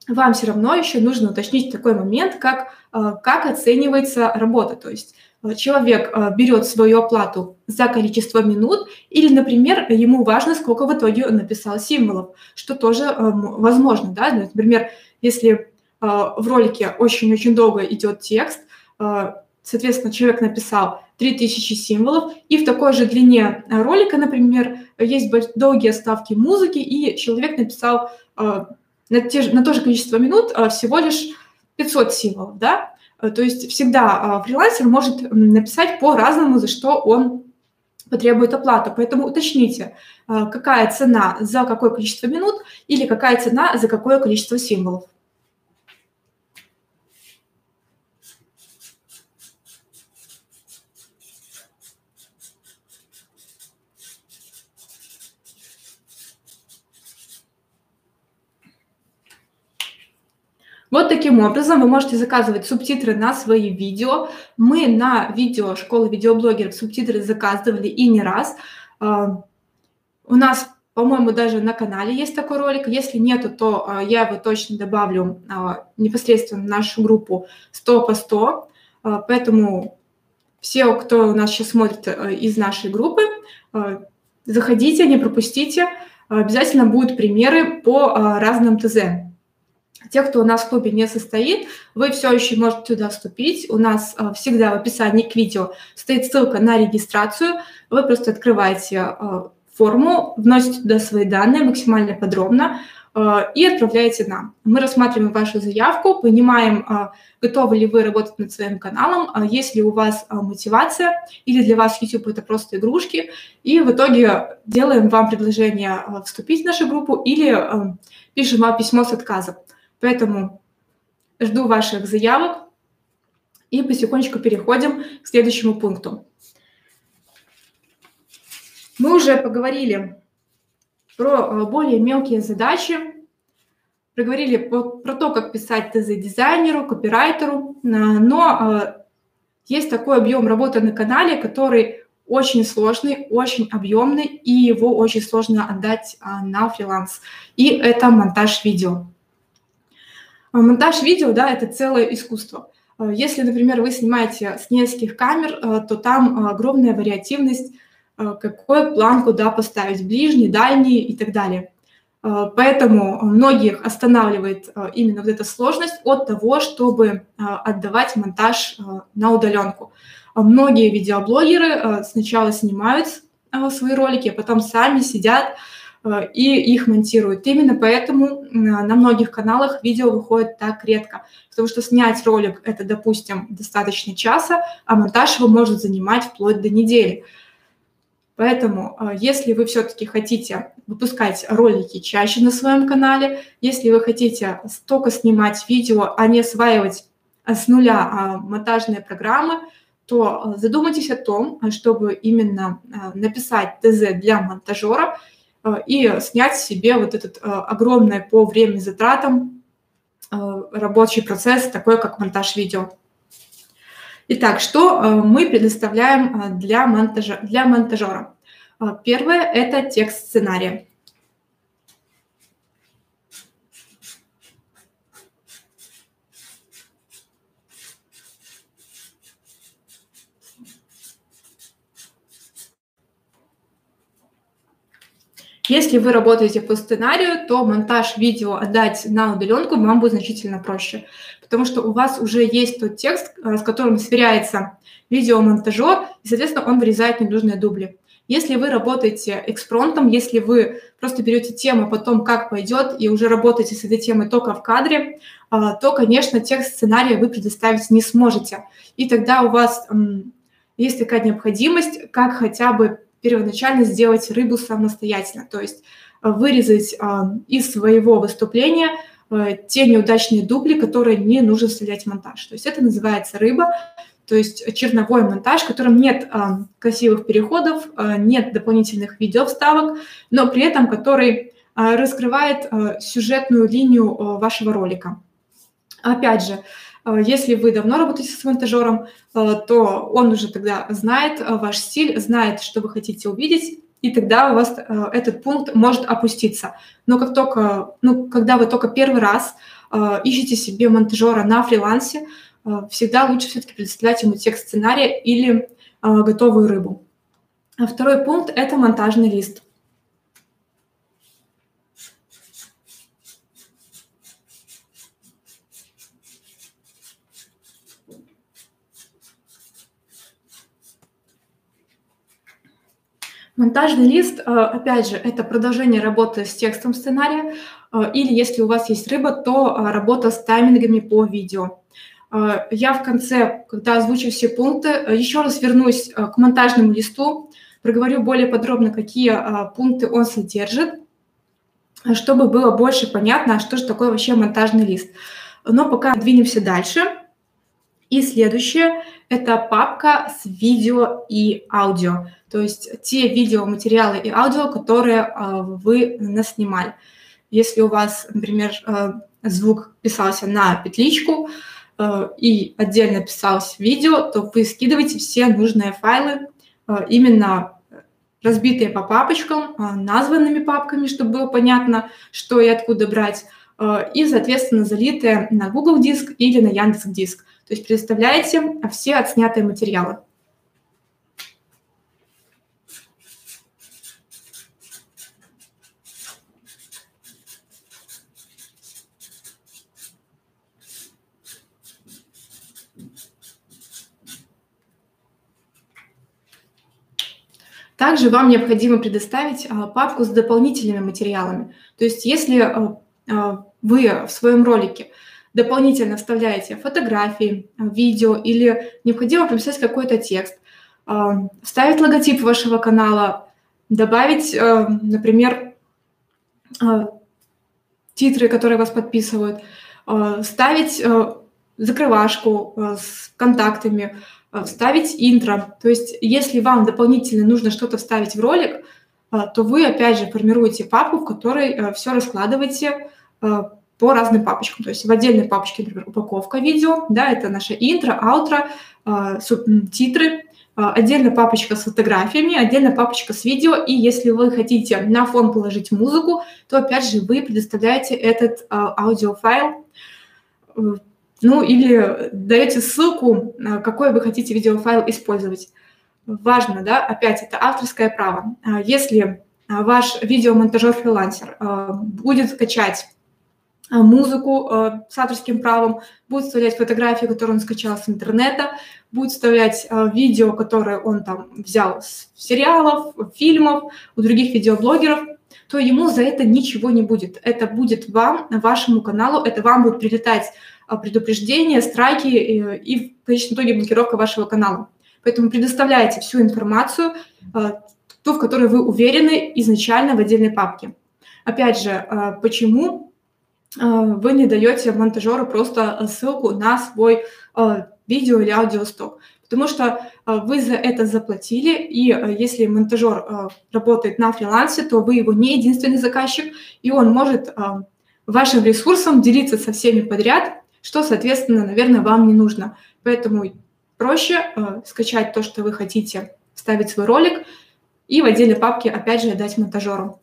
вам все равно еще нужно уточнить такой момент, как, а, как оценивается работа. То есть а, человек берет свою оплату за количество минут, или, например, ему важно, сколько в итоге он написал символов, что тоже возможно. Да? Например, если в ролике очень-очень долго идет текст, соответственно, человек написал 3000 символов, и в такой же длине ролика, например, есть долгие ставки музыки, и человек написал э, на, те, на то же количество минут э, всего лишь 500 символов, да, э, то есть всегда фрилансер может написать по-разному, за что он потребует оплату. Поэтому уточните, какая цена за какое количество минут или какая цена за какое количество символов. Вот таким образом вы можете заказывать субтитры на свои видео. Мы на видео школы видеоблогеров субтитры заказывали и не раз. А, у нас, по-моему, даже на канале есть такой ролик. Если нету, то а, я его точно добавлю а, непосредственно в нашу группу 100 по 100. Поэтому все, кто нас сейчас смотрит из нашей группы, заходите, не пропустите. Обязательно будут примеры по разным ТЗ. Те, кто у нас в клубе не состоит, вы все еще можете туда вступить. У нас э, всегда в описании к видео стоит ссылка на регистрацию. Вы просто открываете э, форму, вносите туда свои данные максимально подробно э, и отправляете нам. Мы рассматриваем вашу заявку, понимаем, готовы ли вы работать над своим каналом, есть ли у вас мотивация, или для вас YouTube это просто игрушки, и в итоге делаем вам предложение вступить в нашу группу или пишем вам письмо с отказом. Поэтому жду ваших заявок и потихонечку переходим к следующему пункту. Мы уже поговорили про э, более мелкие задачи, проговорили про то, как писать ТЗ дизайнеру, копирайтеру, э, но э, есть такой объем работы на канале, который очень сложный, очень объемный, и его очень сложно отдать на фриланс. И это монтаж видео. А монтаж видео, да, это целое искусство. А если, например, вы снимаете с нескольких камер, а, то там огромная вариативность, какой план куда поставить, ближний, дальний и так далее. Поэтому многих останавливает именно вот эта сложность от того, чтобы отдавать монтаж на удаленку. Многие видеоблогеры сначала снимают свои ролики, а потом сами сидят и их монтируют. Именно поэтому на многих каналах видео выходит так редко, потому что снять ролик это, допустим, достаточно часа, а монтаж его может занимать вплоть до недели. Поэтому, э, если вы все-таки хотите выпускать ролики чаще на своем канале, если вы хотите только снимать видео, а не осваивать с нуля а монтажные программы, то э, задумайтесь о том, чтобы именно написать ТЗ для монтажера Э, и снять себе вот этот э, огромный по времени затратам э, рабочий процесс, такой как монтаж видео. Итак, что мы предоставляем для, монтажа, для монтажера? Первое – это текст сценария. Если вы работаете по сценарию, то монтаж видео отдать на удаленку вам будет значительно проще, потому что у вас уже есть тот текст, э, с которым сверяется видеомонтажер, и, соответственно, он вырезает ненужные дубли. Если вы работаете экспронтом, если вы просто берете тему, потом как пойдет, и уже работаете с этой темой только в кадре, э, то, конечно, текст сценария вы предоставить не сможете. И тогда у вас есть такая необходимость, как хотя бы первоначально сделать рыбу самостоятельно, то есть э, вырезать а, из своего выступления э, те неудачные дубли, которые не нужно вставлять в монтаж. То есть это называется рыба, то есть черновой монтаж, в котором нет красивых переходов, нет дополнительных видеовставок, но при этом который раскрывает сюжетную линию вашего ролика. Опять же, Э, если вы давно работаете с монтажером, э, то он уже тогда знает э, ваш стиль, знает, что вы хотите увидеть, и тогда у вас этот пункт может опуститься. Но как только, ну, когда вы только первый раз ищете себе монтажера на фрилансе, всегда лучше все-таки предоставлять ему текст сценария или готовую рыбу. А второй пункт – это монтажный лист. Монтажный лист, э, опять же, это продолжение работы с текстом сценария, э, или если у вас есть рыба, то э, работа с таймингами по видео. Я в конце, когда озвучу все пункты, еще раз вернусь к монтажному листу, проговорю более подробно, какие пункты он содержит, чтобы было больше понятно, что же такое вообще монтажный лист. Но пока двинемся дальше. И следующее – это папка с видео и аудио то есть те видеоматериалы и аудио, которые а, вы наснимали. Если у вас, например, а, звук писался на петличку а, и отдельно писалось видео, то вы скидываете все нужные файлы, именно разбитые по папочкам, названными папками, чтобы было понятно, что и откуда брать, и, соответственно, залитые на Google диск или на Яндекс диск. То есть представляете все отснятые материалы. Также вам необходимо предоставить а, папку с дополнительными материалами. То есть если а, а, вы в своем ролике дополнительно вставляете фотографии, видео или необходимо прописать какой-то текст, вставить логотип вашего канала, добавить, например, титры, которые вас подписывают, ставить закрывашку с контактами, вставить интро. То есть если вам дополнительно нужно что-то вставить в ролик, то вы, опять же, формируете папку, в которой все раскладываете разным папочкам. То есть в отдельной папочке, например, упаковка видео, да, это наше интро, аутро, титры, отдельно папочка с фотографиями, отдельно папочка с видео, и если вы хотите на фон положить музыку, то опять же вы предоставляете этот аудиофайл ну или даете ссылку, какой вы хотите видеофайл использовать. Важно, да, опять это авторское право. А если ваш видеомонтажер-фрилансер будет скачать музыку с авторским правом, будет вставлять фотографии, которые он скачал с интернета, будет вставлять видео, которые он там взял с сериалов, фильмов, у других видеоблогеров, то ему за это ничего не будет. Это будет вам, вашему каналу, это вам будет прилетать предупреждения, страйки и, и в конечном итоге блокировка вашего канала. Поэтому предоставляйте всю информацию, ту, в которой вы уверены изначально в отдельной папке. Опять же, почему вы не даете монтажеру просто ссылку на свой видео или аудиосток? Потому что вы за это заплатили, и если монтажер работает на фрилансе, то вы его не единственный заказчик, и он может вашим ресурсом делиться со всеми подряд, что, соответственно, наверное, вам не нужно. Поэтому проще э, скачать то, что вы хотите, вставить свой ролик и в отдельной папке, опять же, дать монтажеру.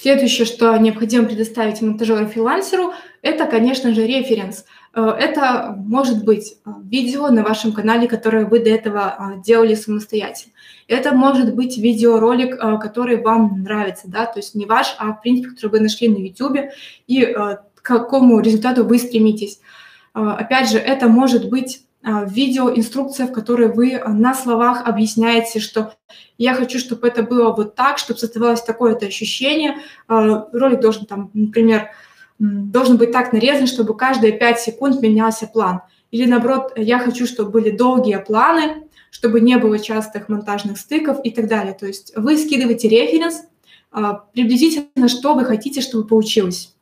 Следующее, что необходимо предоставить монтажеру-фрилансеру, это, конечно же, референс. Э, это может быть э, видео на вашем канале, которое вы до этого э, делали самостоятельно. Это может быть видеоролик, который вам нравится, да, то есть не ваш, а, в принципе, который вы нашли на YouTube и к какому результату вы стремитесь. Опять же, это может быть а, видео, инструкция, в которой вы а, на словах объясняете, что я хочу, чтобы это было вот так, чтобы создавалось такое-то ощущение. А, ролик должен там, например, должен быть так нарезан, чтобы каждые 5 секунд менялся план. Или наоборот, я хочу, чтобы были долгие планы, чтобы не было частых монтажных стыков и так далее. То есть вы скидываете референс, приблизительно, что вы хотите, чтобы получилось.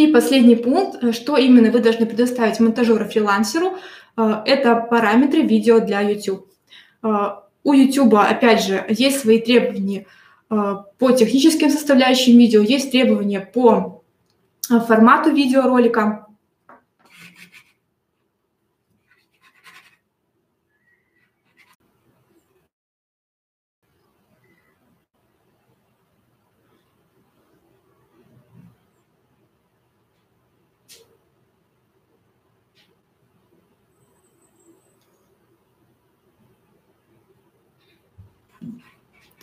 И последний пункт, э, что именно вы должны предоставить монтажеру-фрилансеру, э, это параметры видео для YouTube. Э, у YouTube, опять же, есть свои требования по техническим составляющим видео, есть требования по формату видеоролика,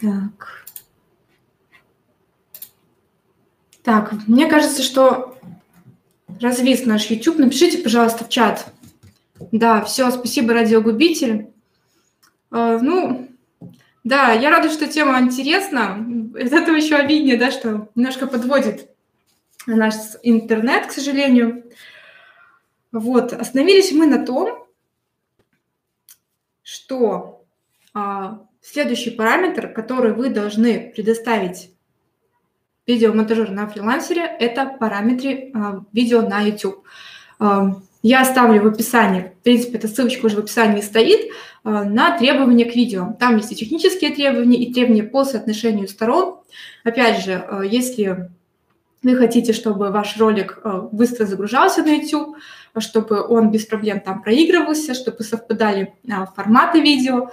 Так. Так, мне кажется, что развис наш YouTube. Напишите, пожалуйста, в чат. Да, все, спасибо, радиогубитель. Э, ну, да, я рада, что тема интересна. Из этого еще обиднее, да, что немножко подводит наш интернет, к сожалению. Вот, остановились мы на том, что а, Следующий параметр, который вы должны предоставить видеомонтажеру на фрилансере, это параметры э, видео на YouTube. Э, я оставлю в описании, в принципе, эта ссылочка уже в описании стоит, э, на требования к видео. Там есть и технические требования, и требования по соотношению сторон. Опять же, э, если вы хотите, чтобы ваш ролик быстро загружался на YouTube, чтобы он без проблем там проигрывался, чтобы совпадали форматы видео,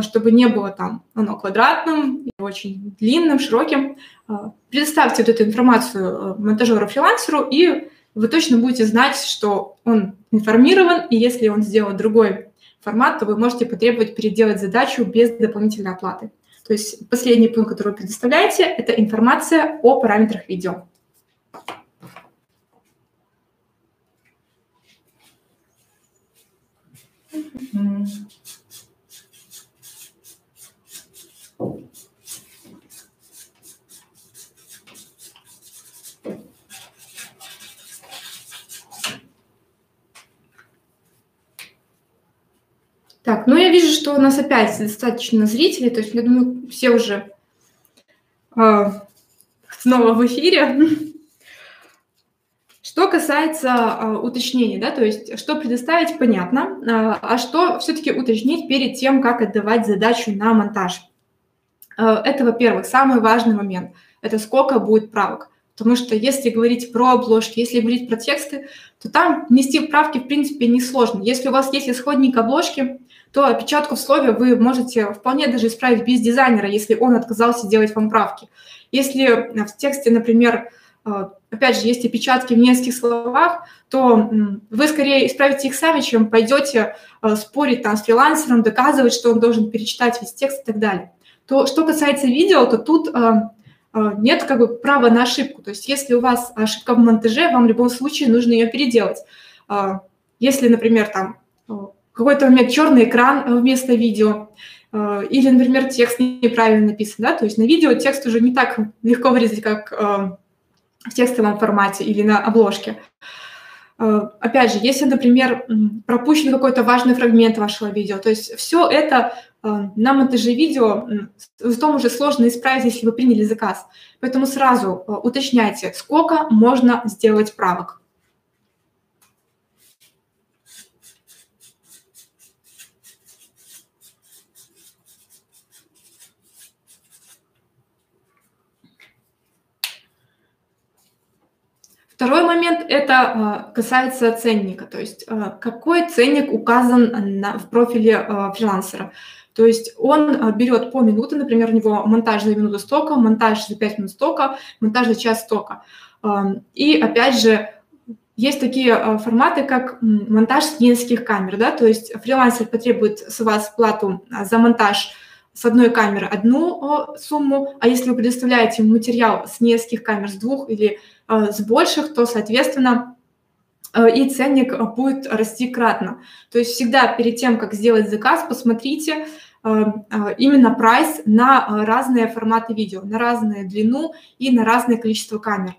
чтобы не было там оно квадратным, очень длинным, широким. А, предоставьте вот эту информацию э, монтажеру-фрилансеру, и вы точно будете знать, что он информирован, и если он сделал другой формат, то вы можете потребовать переделать задачу без дополнительной оплаты. То есть последний пункт, который вы предоставляете, это информация о параметрах видео. Mm-hmm. Так, ну я вижу, что у нас опять достаточно зрителей, то есть я думаю, все уже э, снова в эфире. Что касается э, уточнений, да, то есть что предоставить, понятно, э, а что все-таки уточнить перед тем, как отдавать задачу на монтаж. Э, это, во-первых, самый важный момент. Это сколько будет правок. Потому что если говорить про обложки, если говорить про тексты, то там внести правки, в принципе, несложно. Если у вас есть исходник обложки, то опечатку в слове вы можете вполне даже исправить без дизайнера, если он отказался делать вам правки. Если в тексте, например, э, опять же, есть опечатки в нескольких словах, то вы скорее исправите их сами, чем пойдете э, спорить там с фрилансером, доказывать, что он должен перечитать весь текст и так далее. То, что касается видео, то тут э, нет как бы права на ошибку. То есть если у вас ошибка в монтаже, вам в любом случае нужно ее переделать. Если, например, там какой-то момент черный экран вместо видео, э, или, например, текст неправильно написан, да, то есть на видео текст уже не так легко вырезать, как э, в текстовом формате или на обложке. Э, опять же, если, например, пропущен какой-то важный фрагмент вашего видео, то есть все это на монтаже видео в том уже сложно исправить, если вы приняли заказ. Поэтому сразу уточняйте, сколько можно сделать правок. Второй момент – это а, касается ценника, то есть а, какой ценник указан на, в профиле а, фрилансера. То есть он берет по минуте, например, у него монтаж за минуту стока, монтаж за 5 минут стока, монтаж за час стока. И опять же, есть такие форматы, как монтаж с нескольких камер, да, то есть фрилансер потребует с вас плату за монтаж с одной камеры одну сумму, а если вы предоставляете материал с нескольких камер, с двух или с больших, то, соответственно, э, и ценник будет расти кратно. То есть всегда перед тем, как сделать заказ, посмотрите э, именно прайс на разные форматы видео, на разную длину и на разное количество камер.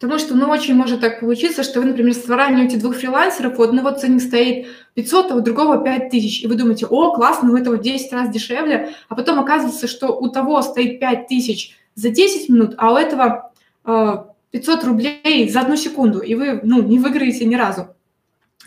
Потому что, ну, очень может так получиться, что вы, например, сравниваете двух фрилансеров, у одного ценник стоит 500, а у другого 5000, и вы думаете, о, классно, у этого в 10 раз дешевле, а потом оказывается, что у того стоит 5000 за 10 минут, а у этого э, 500 рублей за одну секунду, и вы, ну, не выиграете ни разу.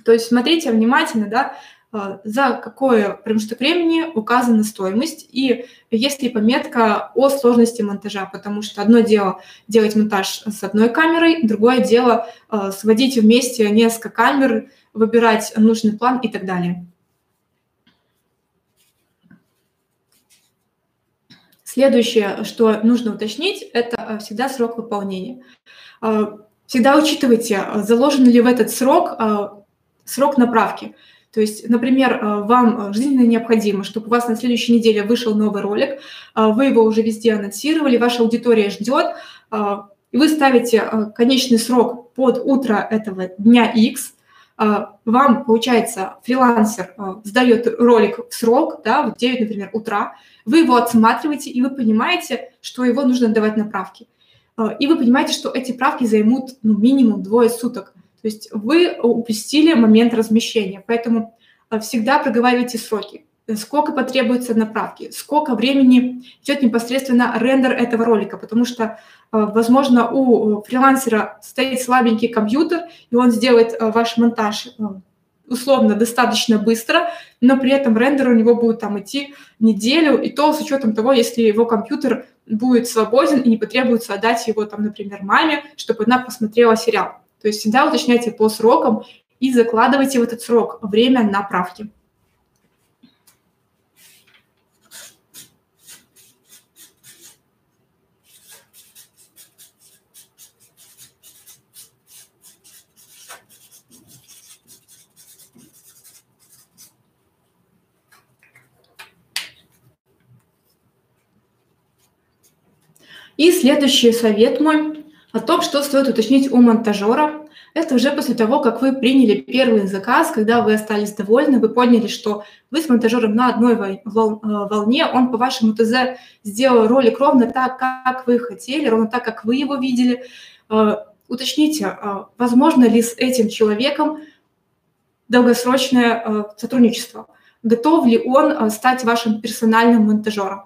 То есть смотрите внимательно, да, за какое промежуток времени указана стоимость и есть ли пометка о сложности монтажа, потому что одно дело делать монтаж с одной камерой, другое дело э, сводить вместе несколько камер, выбирать нужный план и так далее. Следующее, что нужно уточнить, это э, всегда срок выполнения. Всегда учитывайте, заложен ли в этот срок срок направки. То есть, например, э, вам э, жизненно необходимо, чтобы у вас на следующей неделе вышел новый ролик, э, вы его уже везде анонсировали, ваша аудитория ждет, и вы ставите конечный срок под утро этого дня X, вам, получается, фрилансер сдает ролик в срок, да, в 9, например, утра, вы его отсматриваете, и вы понимаете, что его нужно давать на правки. И вы понимаете, что эти правки займут ну, минимум двое суток. То есть вы упустили момент размещения, поэтому э, всегда проговаривайте сроки. Сколько потребуется направки, сколько времени идет непосредственно рендер этого ролика, потому что, э, возможно, у фрилансера стоит слабенький компьютер, и он сделает э, ваш монтаж условно достаточно быстро, но при этом рендер у него будет там идти неделю, и то с учетом того, если его компьютер будет свободен и не потребуется отдать его там, например, маме, чтобы она посмотрела сериал. То есть всегда уточняйте по срокам и закладывайте в этот срок время направки. И следующий совет мой о том, что стоит уточнить у монтажера, Это уже после того, как вы приняли первый заказ, когда вы остались довольны, вы поняли, что вы с монтажером на одной э, волне, он по вашему ТЗ сделал ролик ровно так, как вы хотели, ровно так, как вы его видели. Э, уточните, э, возможно ли с этим человеком долгосрочное сотрудничество, готов ли он стать вашим персональным монтажером,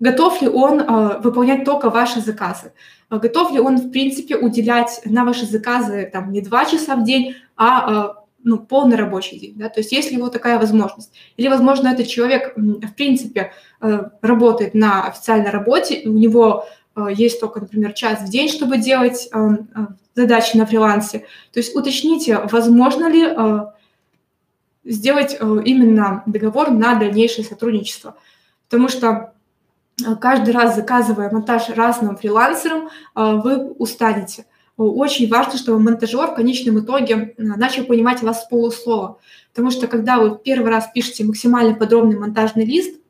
готов ли он выполнять только ваши заказы. А готов ли он, в принципе, уделять на ваши заказы там, не два часа в день, а, а ну, полный рабочий день. Да? То есть есть ли его такая возможность. Или, возможно, этот человек, в принципе, э, работает на официальной работе, у него э, есть только, например, час в день, чтобы делать э, задачи на фрилансе. То есть уточните, возможно ли сделать именно договор на дальнейшее сотрудничество. Потому что Э, каждый раз заказывая монтаж разным фрилансерам, э, вы устанете. Очень важно, чтобы монтажер в конечном итоге э, начал понимать вас с полуслова. Потому что когда вы первый раз пишете максимально подробный монтажный лист,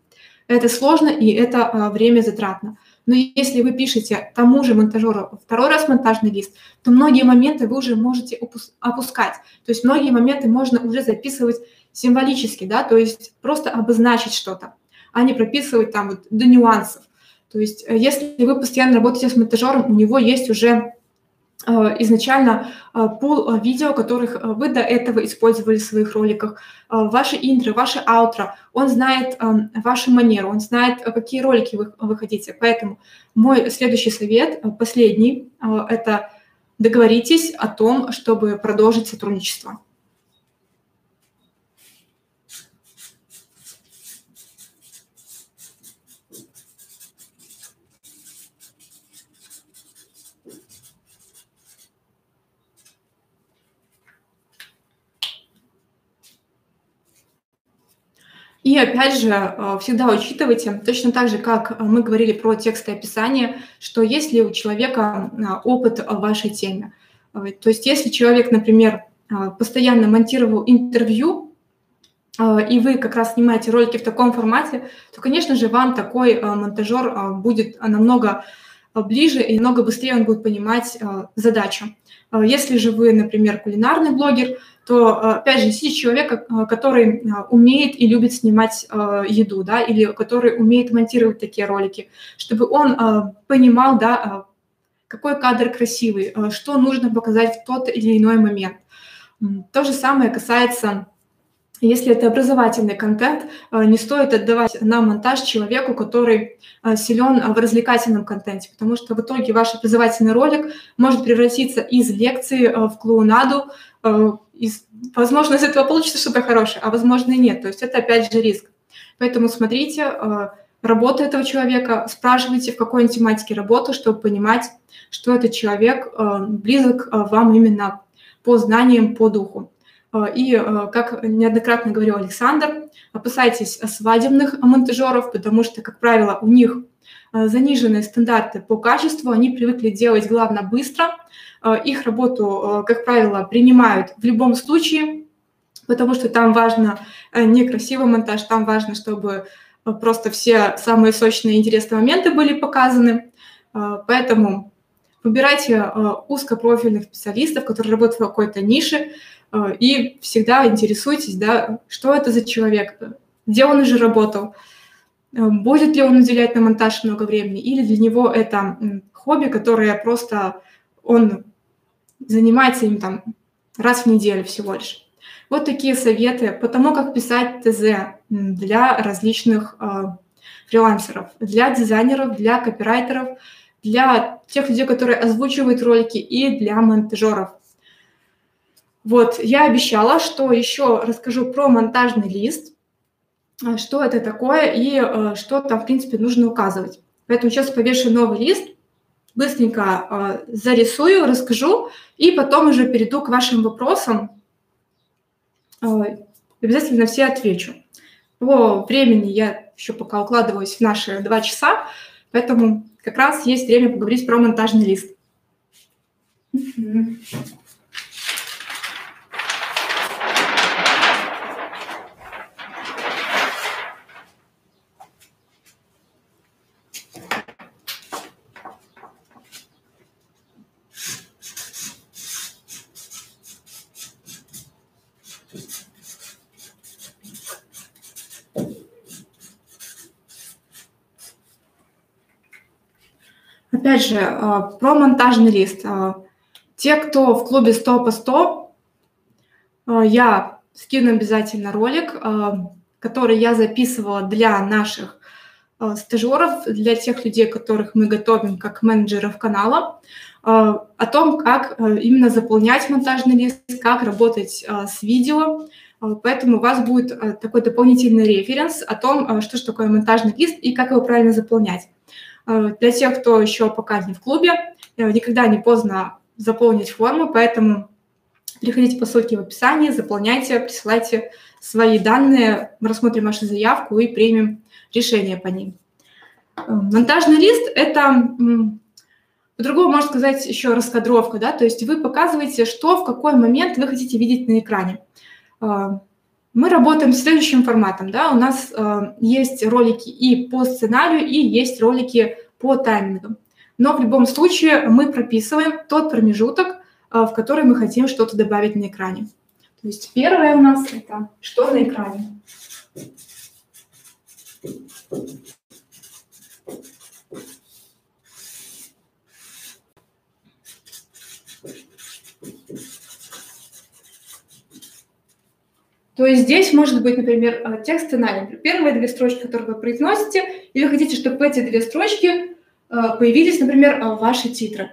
это сложно и это время затратно. Но если вы пишете тому же монтажеру второй раз монтажный лист, то многие моменты вы уже можете опускать. То есть многие моменты можно уже записывать символически, да, то есть просто обозначить что-то а не прописывать там вот до нюансов. То есть э, если вы постоянно работаете с монтажером, у него есть уже э, изначально э, пул видео, которых вы до этого использовали в своих роликах, ваши интро, ваши аутро, он знает вашу манеру, он знает, какие ролики вы, вы хотите. Поэтому мой следующий совет, последний, это договоритесь о том, чтобы продолжить сотрудничество. И опять же, э, всегда учитывайте, точно так же, как мы говорили про тексты описания, что есть ли у человека э, опыт в вашей теме. Э, то есть если человек, например, постоянно монтировал интервью, и вы как раз снимаете ролики в таком формате, то, конечно же, вам такой монтажер будет намного ближе и намного быстрее он будет понимать задачу. Если же вы, например, кулинарный блогер, то, э, опять же, если человек, э, который э, умеет и любит снимать еду, да, или который умеет монтировать такие ролики, чтобы он понимал, да, какой кадр красивый, что нужно показать в тот или иной момент. То же самое касается если это образовательный контент, не стоит отдавать на монтаж человеку, который силен в развлекательном контенте, потому что в итоге ваш образовательный ролик может превратиться из лекции в клоунаду, и, возможно, из этого получится что-то хорошее, а возможно и нет. То есть это опять же риск. Поэтому смотрите э, работу этого человека, спрашивайте, в какой тематике работы, чтобы понимать, что этот человек э, близок э, вам именно по знаниям, по духу. И, как неоднократно говорил Александр, опасайтесь свадебных монтажеров, потому что, как правило, у них заниженные стандарты по качеству, они привыкли делать, главное, быстро, их работу, э, как правило, принимают в любом случае, потому что там важно э, не красивый монтаж, там важно, чтобы просто все самые сочные интересные моменты были показаны. Поэтому выбирайте узкопрофильных специалистов, которые работают в какой-то нише, и всегда интересуйтесь, да, что это за человек, где он уже работал, будет ли он уделять на монтаж много времени, или для него это хобби, которое просто он занимается им там раз в неделю всего лишь. Вот такие советы по тому, как писать ТЗ для различных э, фрилансеров, для дизайнеров, для копирайтеров, для тех людей, которые озвучивают ролики, и для монтажеров. Вот, я обещала, что еще расскажу про монтажный лист, э, что это такое и э, что там, в принципе, нужно указывать. Поэтому сейчас повешу новый лист, быстренько э, зарисую, расскажу, и потом уже перейду к вашим вопросам. Э, обязательно все отвечу. По времени я еще пока укладываюсь в наши два часа, поэтому как раз есть время поговорить про монтажный лист. опять же, э, про монтажный лист. Э, те, кто в клубе 100 по 100, я скину обязательно ролик, который я записывала для наших стажеров, для тех людей, которых мы готовим как менеджеров канала, о том, как именно заполнять монтажный лист, как работать с видео, поэтому у вас будет такой дополнительный референс о том, что же такое монтажный лист и как его правильно заполнять. Для тех, кто еще пока не в клубе, э, никогда не поздно заполнить форму, поэтому переходите по ссылке в описании, заполняйте, присылайте свои данные, мы рассмотрим вашу заявку и примем решение по ним. Э, монтажный лист – это, по-другому можно сказать, еще раскадровка, да, то есть вы показываете, что в какой момент вы хотите видеть на экране. Мы работаем следующим форматом. Да? У нас а, есть ролики и по сценарию, и есть ролики по таймингам. Но в любом случае мы прописываем тот промежуток, а, в который мы хотим что-то добавить на экране. То есть первое у нас это что на экране. То есть здесь может быть, например, э, текст сценария. Первые две строчки, которые вы произносите, и вы хотите, чтобы эти две строчки э, появились, например, э, ваши титры.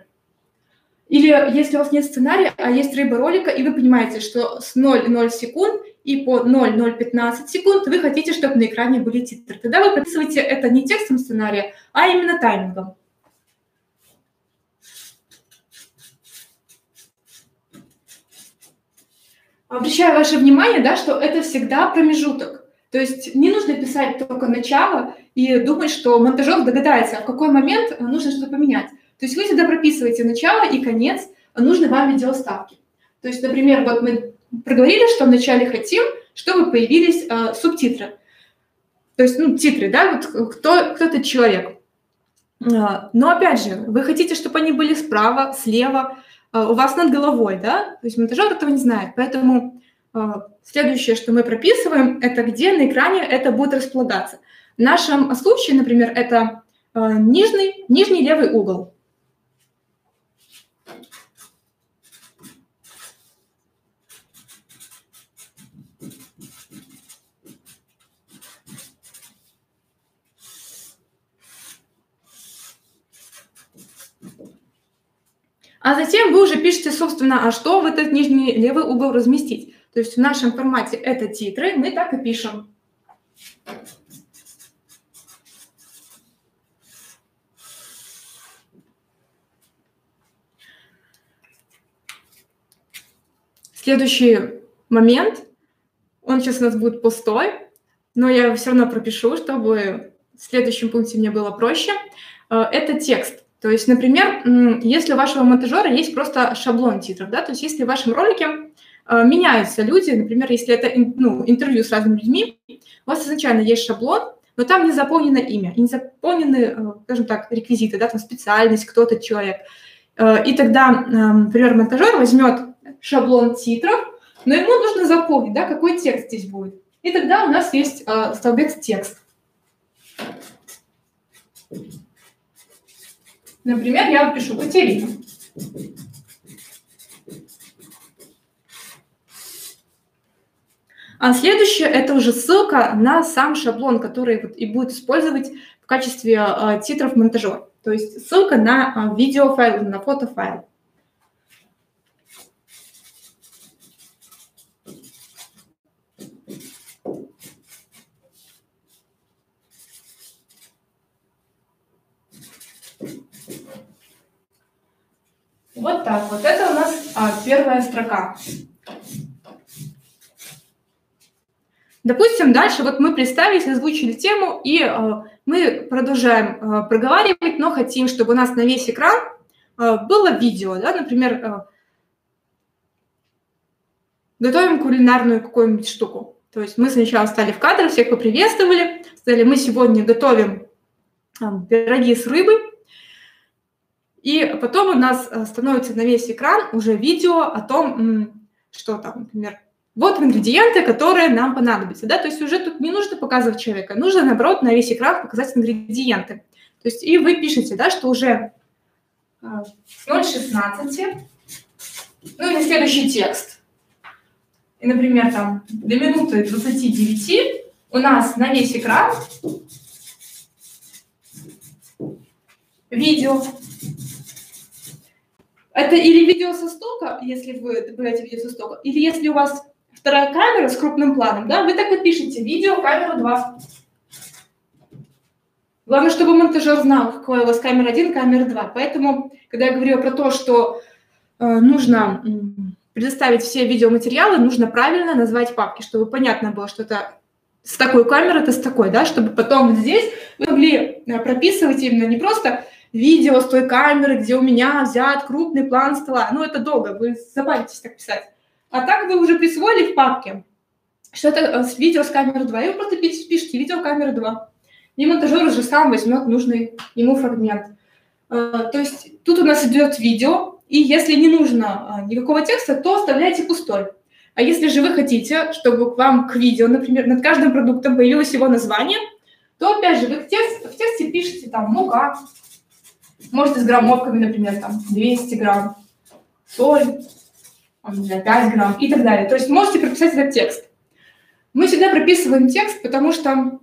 Или если у вас нет сценария, а есть рыба ролика, и вы понимаете, что с 0,0 секунд и по 0,015 секунд вы хотите, чтобы на экране были титры. Тогда вы прописываете это не текстом сценария, а именно таймингом. Обращаю ваше внимание, да, что это всегда промежуток. То есть не нужно писать только начало и думать, что монтажер догадается, в какой момент нужно что-то поменять. То есть вы всегда прописываете начало и конец нужной вам видеоставки. То есть, например, вот мы проговорили, что вначале хотим, чтобы появились э, субтитры. То есть, ну, титры, да, вот кто, кто этот человек. А, но опять же, вы хотите, чтобы они были справа, слева, у вас над головой, да, то есть монтажер этого не знает, поэтому а, следующее, что мы прописываем, это где на экране это будет располагаться. В нашем случае, например, это а, нижний, нижний левый угол. А затем вы уже пишете, собственно, а что в этот нижний левый угол разместить. То есть в нашем формате это титры, мы так и пишем. Следующий момент, он сейчас у нас будет пустой, но я все равно пропишу, чтобы в следующем пункте мне было проще. Э, это текст. То есть, например, если у вашего монтажера есть просто шаблон титров, да, то есть если в вашем ролике э, меняются люди, например, если это ну, интервью с разными людьми, у вас изначально есть шаблон, но там не заполнено имя, не заполнены, э, скажем так, реквизиты, да, там специальность, кто то человек. Э, и тогда, например, монтажер возьмет шаблон титров, но ему нужно заполнить, да, какой текст здесь будет. И тогда у нас есть столбец текст. Например, я пишу Катерина. А следующее – это уже ссылка на сам шаблон, который вот и будет использовать в качестве э, титров монтажер. То есть ссылка на э, видеофайл, на фотофайл. Вот так вот. Это у нас а, первая строка. Допустим, дальше вот мы представились, озвучили тему, и э, мы продолжаем э, проговаривать, но хотим, чтобы у нас на весь экран э, было видео, да, например, э, готовим кулинарную какую-нибудь штуку. То есть мы сначала стали в кадр, всех поприветствовали, сказали, мы сегодня готовим э, пироги с рыбой, и потом у нас э, становится на весь экран уже видео о том, что там, например, вот ингредиенты, которые нам понадобятся. Да? То есть уже тут не нужно показывать человека, нужно, наоборот, на весь экран показать ингредиенты. То есть и вы пишете, да, что уже с 0.16, ну или следующий текст. И, например, там до минуты 29 у нас на весь экран видео. Это или видео со стока, если вы добавляете видео со стока, или если у вас вторая камера с крупным планом, да, вы так и пишете видео камера 2. Главное, чтобы монтажер знал, какой у вас камера 1, камера 2. Поэтому, когда я говорила про то, что э, нужно предоставить все видеоматериалы, нужно правильно назвать папки, чтобы понятно было, что это с такой камерой, это с такой, да, чтобы потом здесь вы могли э, прописывать именно не просто видео с той камеры, где у меня взят крупный план стола. Ну, это долго, вы забавитесь так писать. А так вы уже присвоили в папке, что это э, видео с камеры 2, и вы просто пишите видео камеры 2. И монтажер уже сам возьмет нужный ему фрагмент. Э, то есть тут у нас идет видео, и если не нужно э, никакого текста, то оставляйте пустой. А если же вы хотите, чтобы к вам к видео, например, над каждым продуктом появилось его название, то опять же вы в, текст, в тексте пишете там мука, Можете с граммовками, например, там 200 грамм, соль, там, 5 грамм и так далее. То есть можете прописать этот текст. Мы всегда прописываем текст, потому что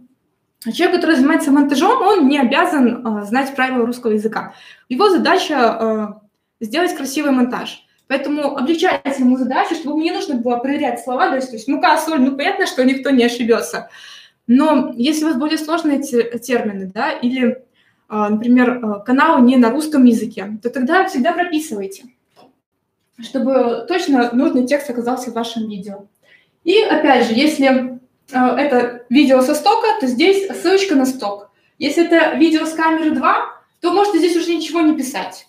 человек, который занимается монтажом, он не обязан э, знать правила русского языка. Его задача э, сделать красивый монтаж. Поэтому облегчайте ему задачу, чтобы ему не нужно было проверять слова, то есть, то есть мука, соль, ну понятно, что никто не ошибется. Но если у вас более сложные термины, да, или например, а, канал не на русском языке, то тогда всегда прописывайте, чтобы точно нужный текст оказался в вашем видео. И опять же, если а, это видео со стока, то здесь ссылочка на сток. Если это видео с камеры 2, то можете здесь уже ничего не писать.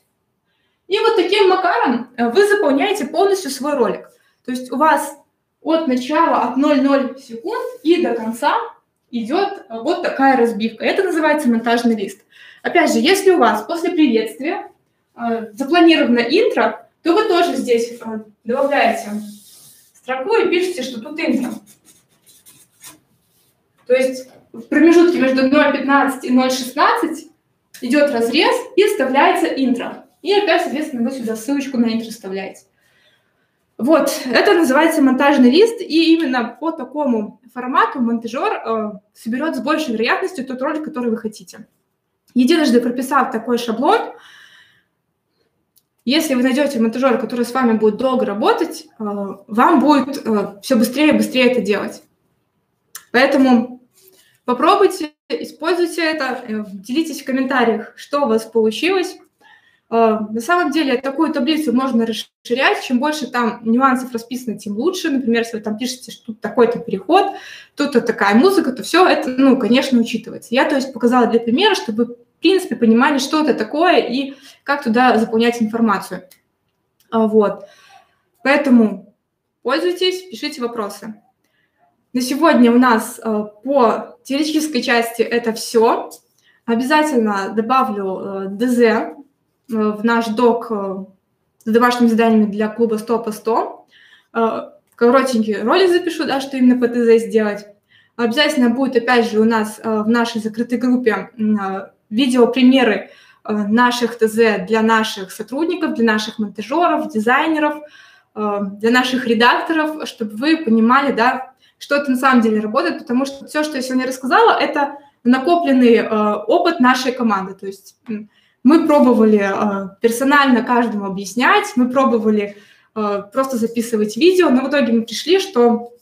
И вот таким макаром вы заполняете полностью свой ролик. То есть у вас от начала, от 0,0 секунд и до конца идет вот такая разбивка. Это называется монтажный лист. Опять же, если у вас после приветствия э, запланировано интро, то вы тоже здесь э, добавляете строку и пишете, что тут интро. То есть в промежутке между 0.15 и 0.16 идет разрез и вставляется интро. И опять, соответственно, вы сюда ссылочку на интро вставляете. Вот, это называется монтажный лист, и именно по такому формату монтажер э, соберет с большей вероятностью тот ролик, который вы хотите. Единожды прописав такой шаблон, если вы найдете монтажера, который с вами будет долго работать, э, вам будет э, все быстрее и быстрее это делать. Поэтому попробуйте, используйте это, э, делитесь в комментариях, что у вас получилось. На самом деле такую таблицу можно расширять. Чем больше там нюансов расписано, тем лучше. Например, если вы там пишете, что тут такой-то переход, тут такая музыка, то все это, ну, конечно, учитывается. Я, то есть, показала для примера, чтобы в принципе, понимали, что это такое и как туда заполнять информацию. А, вот. Поэтому пользуйтесь, пишите вопросы. На сегодня у нас а, по теоретической части это все. Обязательно добавлю а, ДЗ Э, в наш док э, с домашними заданиями для клуба 100 по 100. Э, коротенький ролик запишу, да, что именно по ТЗ сделать. Обязательно будет, опять же, у нас в нашей закрытой группе видео-примеры наших ТЗ для наших сотрудников, для наших монтажеров, дизайнеров, для наших редакторов, чтобы вы понимали, да, что это на самом деле работает, потому что все, что я сегодня рассказала, это накопленный опыт нашей команды. То есть мы пробовали э, персонально каждому объяснять, мы пробовали э, просто записывать видео, но в итоге мы пришли, что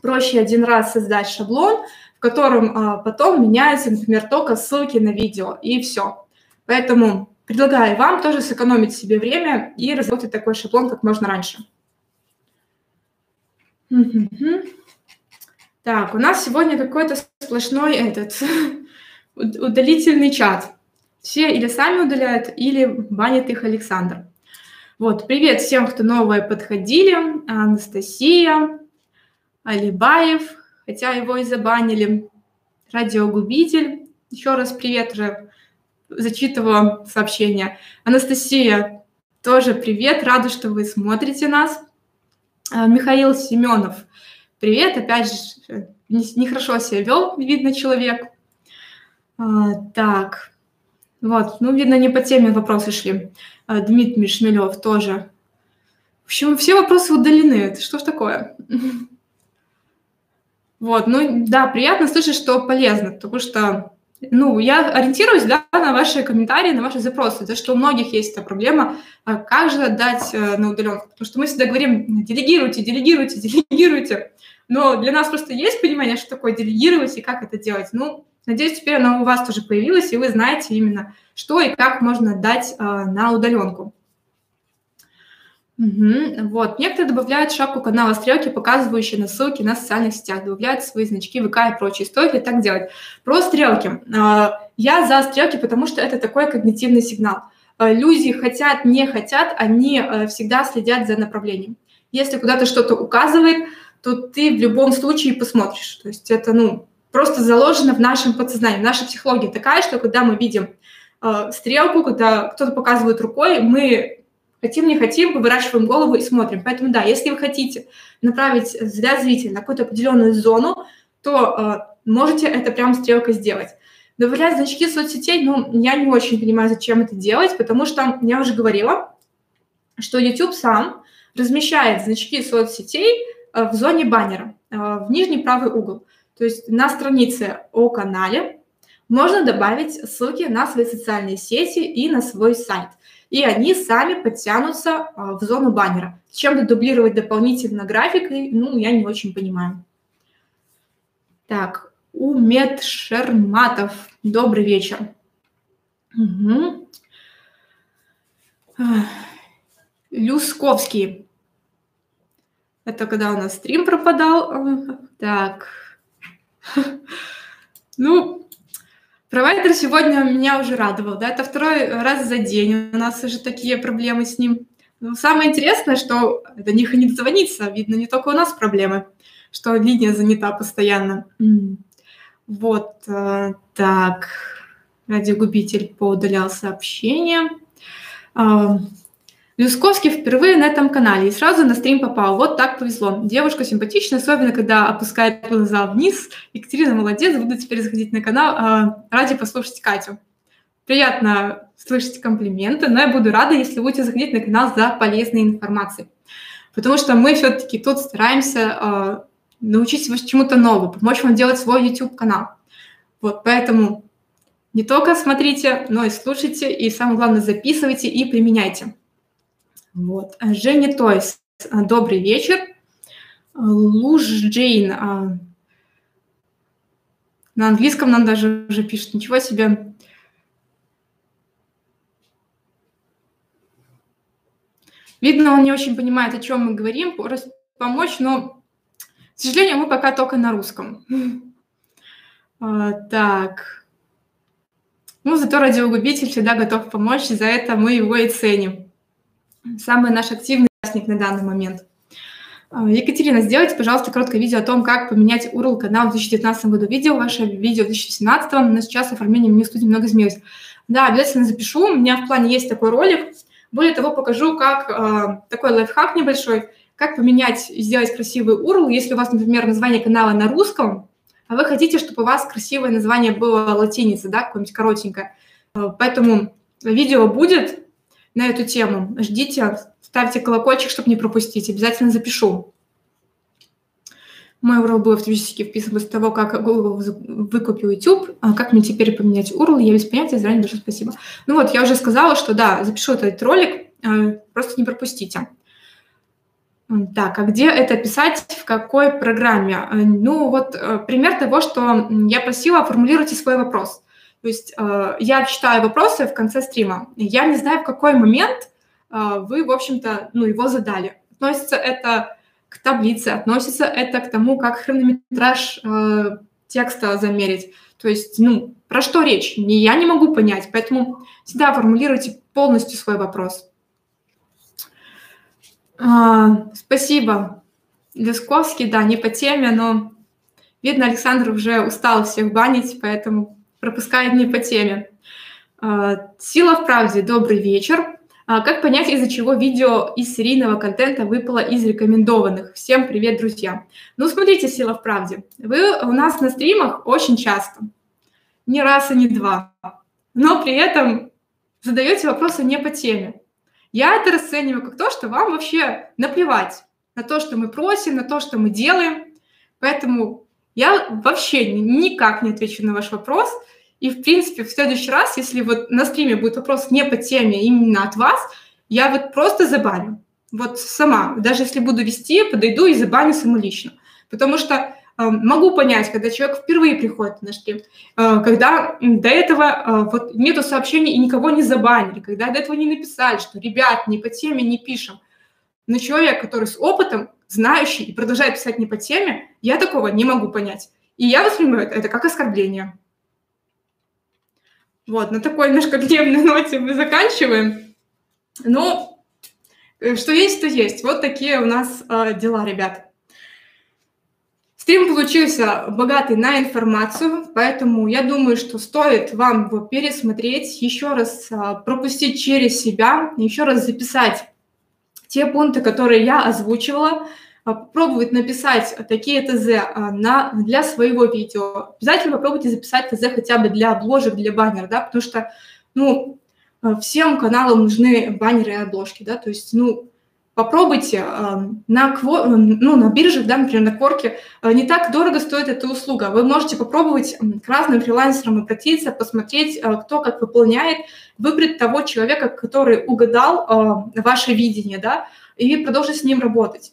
проще один раз создать шаблон, в котором э, потом меняются, например, только ссылки на видео, и все. Поэтому предлагаю вам тоже сэкономить себе время и разработать такой шаблон как можно раньше. Так, у нас сегодня какой-то сплошной этот удалительный чат. Все или сами удаляют, или банит их Александр. Вот, привет всем, кто новое подходили. Анастасия, Алибаев, хотя его и забанили. Радиогубитель. Еще раз привет уже зачитываю сообщение. Анастасия, тоже привет, рада, что вы смотрите нас. А, Михаил Семенов, привет, опять же, нехорошо себя вел, видно, человек. А, так, Вот, ну, видно, не по теме вопросы шли. А, Дмитрий Шмелев тоже. В общем, все вопросы удалены. Это что ж такое? Вот, ну да, приятно слышать, что полезно, потому что, ну, я ориентируюсь, да, на ваши комментарии, на ваши запросы, то, что у многих есть эта проблема, а как же отдать э, на удаленку, потому что мы всегда говорим, делегируйте, делегируйте, делегируйте, но для нас просто есть понимание, что такое делегировать и как это делать. Ну, надеюсь, теперь оно у вас тоже появилось, и вы знаете именно, что и как можно отдать э, на удаленку. Угу. Вот. Некоторые добавляют шапку канала стрелки, показывающие на ссылки на социальных сетях, добавляют свои значки ВК и прочее. Стоит ли так делать? Про стрелки. А, я за стрелки, потому что это такой когнитивный сигнал. А, люди хотят, не хотят, они э, всегда следят за направлением. Если куда-то что-то указывает, то ты в любом случае посмотришь. То есть это, ну, просто заложено в нашем подсознании. Наша психология такая, что когда мы видим стрелку, когда кто-то показывает рукой, мы Хотим, не хотим, выворачиваем голову и смотрим. Поэтому да, если вы хотите направить взгляд зрителя на какую-то определенную зону, то э, можете это прям стрелкой сделать. Добавлять значки соцсетей, ну, я не очень понимаю, зачем это делать, потому что я уже говорила, что YouTube сам размещает значки соцсетей э, в зоне баннера, э, в нижний правый угол. То есть на странице о канале можно добавить ссылки на свои социальные сети и на свой сайт и они сами подтянутся а, в зону баннера. Чем-то дублировать дополнительно графикой, ну, я не очень понимаю. Так, Умет Шерматов. Добрый вечер. Угу. Люсковский. Это когда у нас стрим пропадал. Так. Ну, Провайдер сегодня меня уже радовал, да, это второй раз за день, у нас уже такие проблемы с ним. Но самое интересное, что до них и не дозвониться, видно, не только у нас проблемы, что линия занята постоянно. Вот, э, так, радиогубитель поудалял сообщение. Люсковский впервые на этом канале и сразу на стрим попал. Вот так повезло. Девушка симпатичная, особенно когда опускает глаза вниз. Екатерина молодец, буду теперь заходить на канал. А, ради послушать Катю. Приятно слышать комплименты, но я буду рада, если будете заходить на канал за полезной информацией. Потому что мы все-таки тут стараемся а, научить вас чему-то новому, помочь вам делать свой YouTube-канал. Вот, поэтому не только смотрите, но и слушайте, и самое главное, записывайте и применяйте. Вот. А Женя Тойс, а, добрый вечер. Луж Джейн, а, на английском нам даже уже пишет, ничего себе. Видно, он не очень понимает, о чем мы говорим, помочь, но, к сожалению, мы пока только на русском. Так. Ну, зато радиогубитель всегда готов помочь, за это мы его и ценим самый наш активный участник на данный момент. А, Екатерина, сделайте, пожалуйста, короткое видео о том, как поменять URL канал в 2019 году. Видео ваше видео в 2017, но сейчас оформление меню студии много изменилось. Да, обязательно запишу. У меня в плане есть такой ролик. Более того, покажу, как э, такой лайфхак небольшой, как поменять и сделать красивый URL, если у вас, например, название канала на русском, а вы хотите, чтобы у вас красивое название было латиницей, да, какое-нибудь коротенькое. Э, поэтому видео будет, на эту тему. Ждите, ставьте колокольчик, чтобы не пропустить. Обязательно запишу. Мой URL был автоматически вписан после того, как Google выкупил YouTube. А как мне теперь поменять URL? Я без понятия, заранее большое спасибо. Ну вот, я уже сказала, что да, запишу этот ролик, э, просто не пропустите. Так, а где это писать, в какой программе? Э, ну вот э, пример того, что я просила, формулируйте свой вопрос. То есть э, я читаю вопросы в конце стрима. Я не знаю, в какой момент э, вы, в общем-то, ну, его задали. Относится это к таблице, относится это к тому, как хронометраж э, текста замерить. То есть, ну, про что речь? Не, я не могу понять, поэтому всегда формулируйте полностью свой вопрос. А, спасибо. Лесковский, да, не по теме, но видно, Александр уже устал всех банить, поэтому пропускает не по теме. А, Сила в правде. Добрый вечер. А, как понять, из-за чего видео из серийного контента выпало из рекомендованных? Всем привет, друзья. Ну, смотрите, сила в правде. Вы у нас на стримах очень часто. Не раз и не два. но при этом задаете вопросы не по теме. Я это расцениваю как то, что вам вообще наплевать на то, что мы просим, на то, что мы делаем. Поэтому я вообще никак не отвечу на ваш вопрос. И, в принципе, в следующий раз, если вот на стриме будет вопрос не по теме, именно от вас, я вот просто забаню. Вот сама. Даже если буду вести, подойду и забаню самолично. Потому что э, могу понять, когда человек впервые приходит на стрим, э, когда до этого э, вот нету сообщений и никого не забанили, когда до этого не написали, что, ребят, не по теме не пишем. Но человек, который с опытом, знающий и продолжает писать не по теме, я такого не могу понять. И я воспринимаю это как оскорбление. Вот, на такой немножко гневной ноте мы заканчиваем. Ну, э, что есть, то есть. Вот такие у нас э, дела, ребят. Стрим получился богатый на информацию, поэтому я думаю, что стоит вам его пересмотреть, еще раз э, пропустить через себя, еще раз записать те пункты, которые я озвучивала, а, попробовать написать такие ТЗ а, на, для своего видео. Обязательно попробуйте записать ТЗ хотя бы для обложек, для баннеров, да, потому что, ну, а, всем каналам нужны баннеры и обложки, да, то есть, ну, попробуйте на, ну, на биржах, да, например, на Кворке, не так дорого стоит эта услуга. Вы можете попробовать к разным фрилансерам обратиться, посмотреть, кто как выполняет, выбрать того человека, который угадал ваше видение, да, и продолжить с ним работать.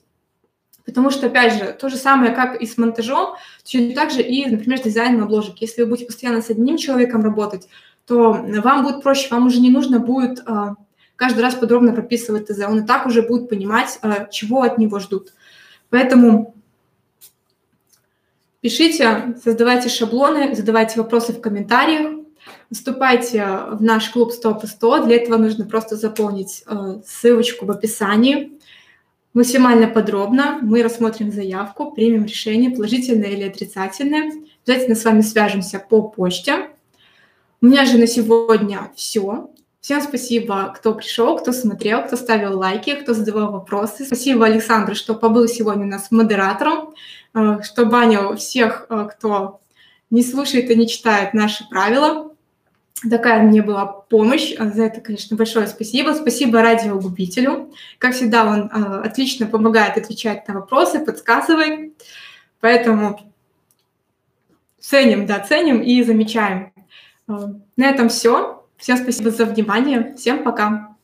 Потому что, опять же, то же самое, как и с монтажом, точно так же и, например, с дизайном обложек. Если вы будете постоянно с одним человеком работать, то вам будет проще, вам уже не нужно будет а, каждый раз подробно прописывать ТЗ. Он и так уже будет понимать, а, чего от него ждут. Поэтому пишите, создавайте шаблоны, задавайте вопросы в комментариях, вступайте в наш клуб 100 по 100. Для этого нужно просто заполнить а, ссылочку в описании максимально подробно. Мы рассмотрим заявку, примем решение, положительное или отрицательное. Обязательно с вами свяжемся по почте. У меня же на сегодня все. Всем спасибо, кто пришел, кто смотрел, кто ставил лайки, кто задавал вопросы. Спасибо Александру, что побыл сегодня у нас модератором, э, что банил всех, э, кто не слушает и не читает наши правила такая мне была помощь. За это, конечно, большое спасибо. Спасибо радиогубителю. Как всегда, он э, отлично помогает отвечать на вопросы, подсказывает. Поэтому ценим, да, ценим и замечаем. Э, на этом все. Всем спасибо за внимание. Всем пока.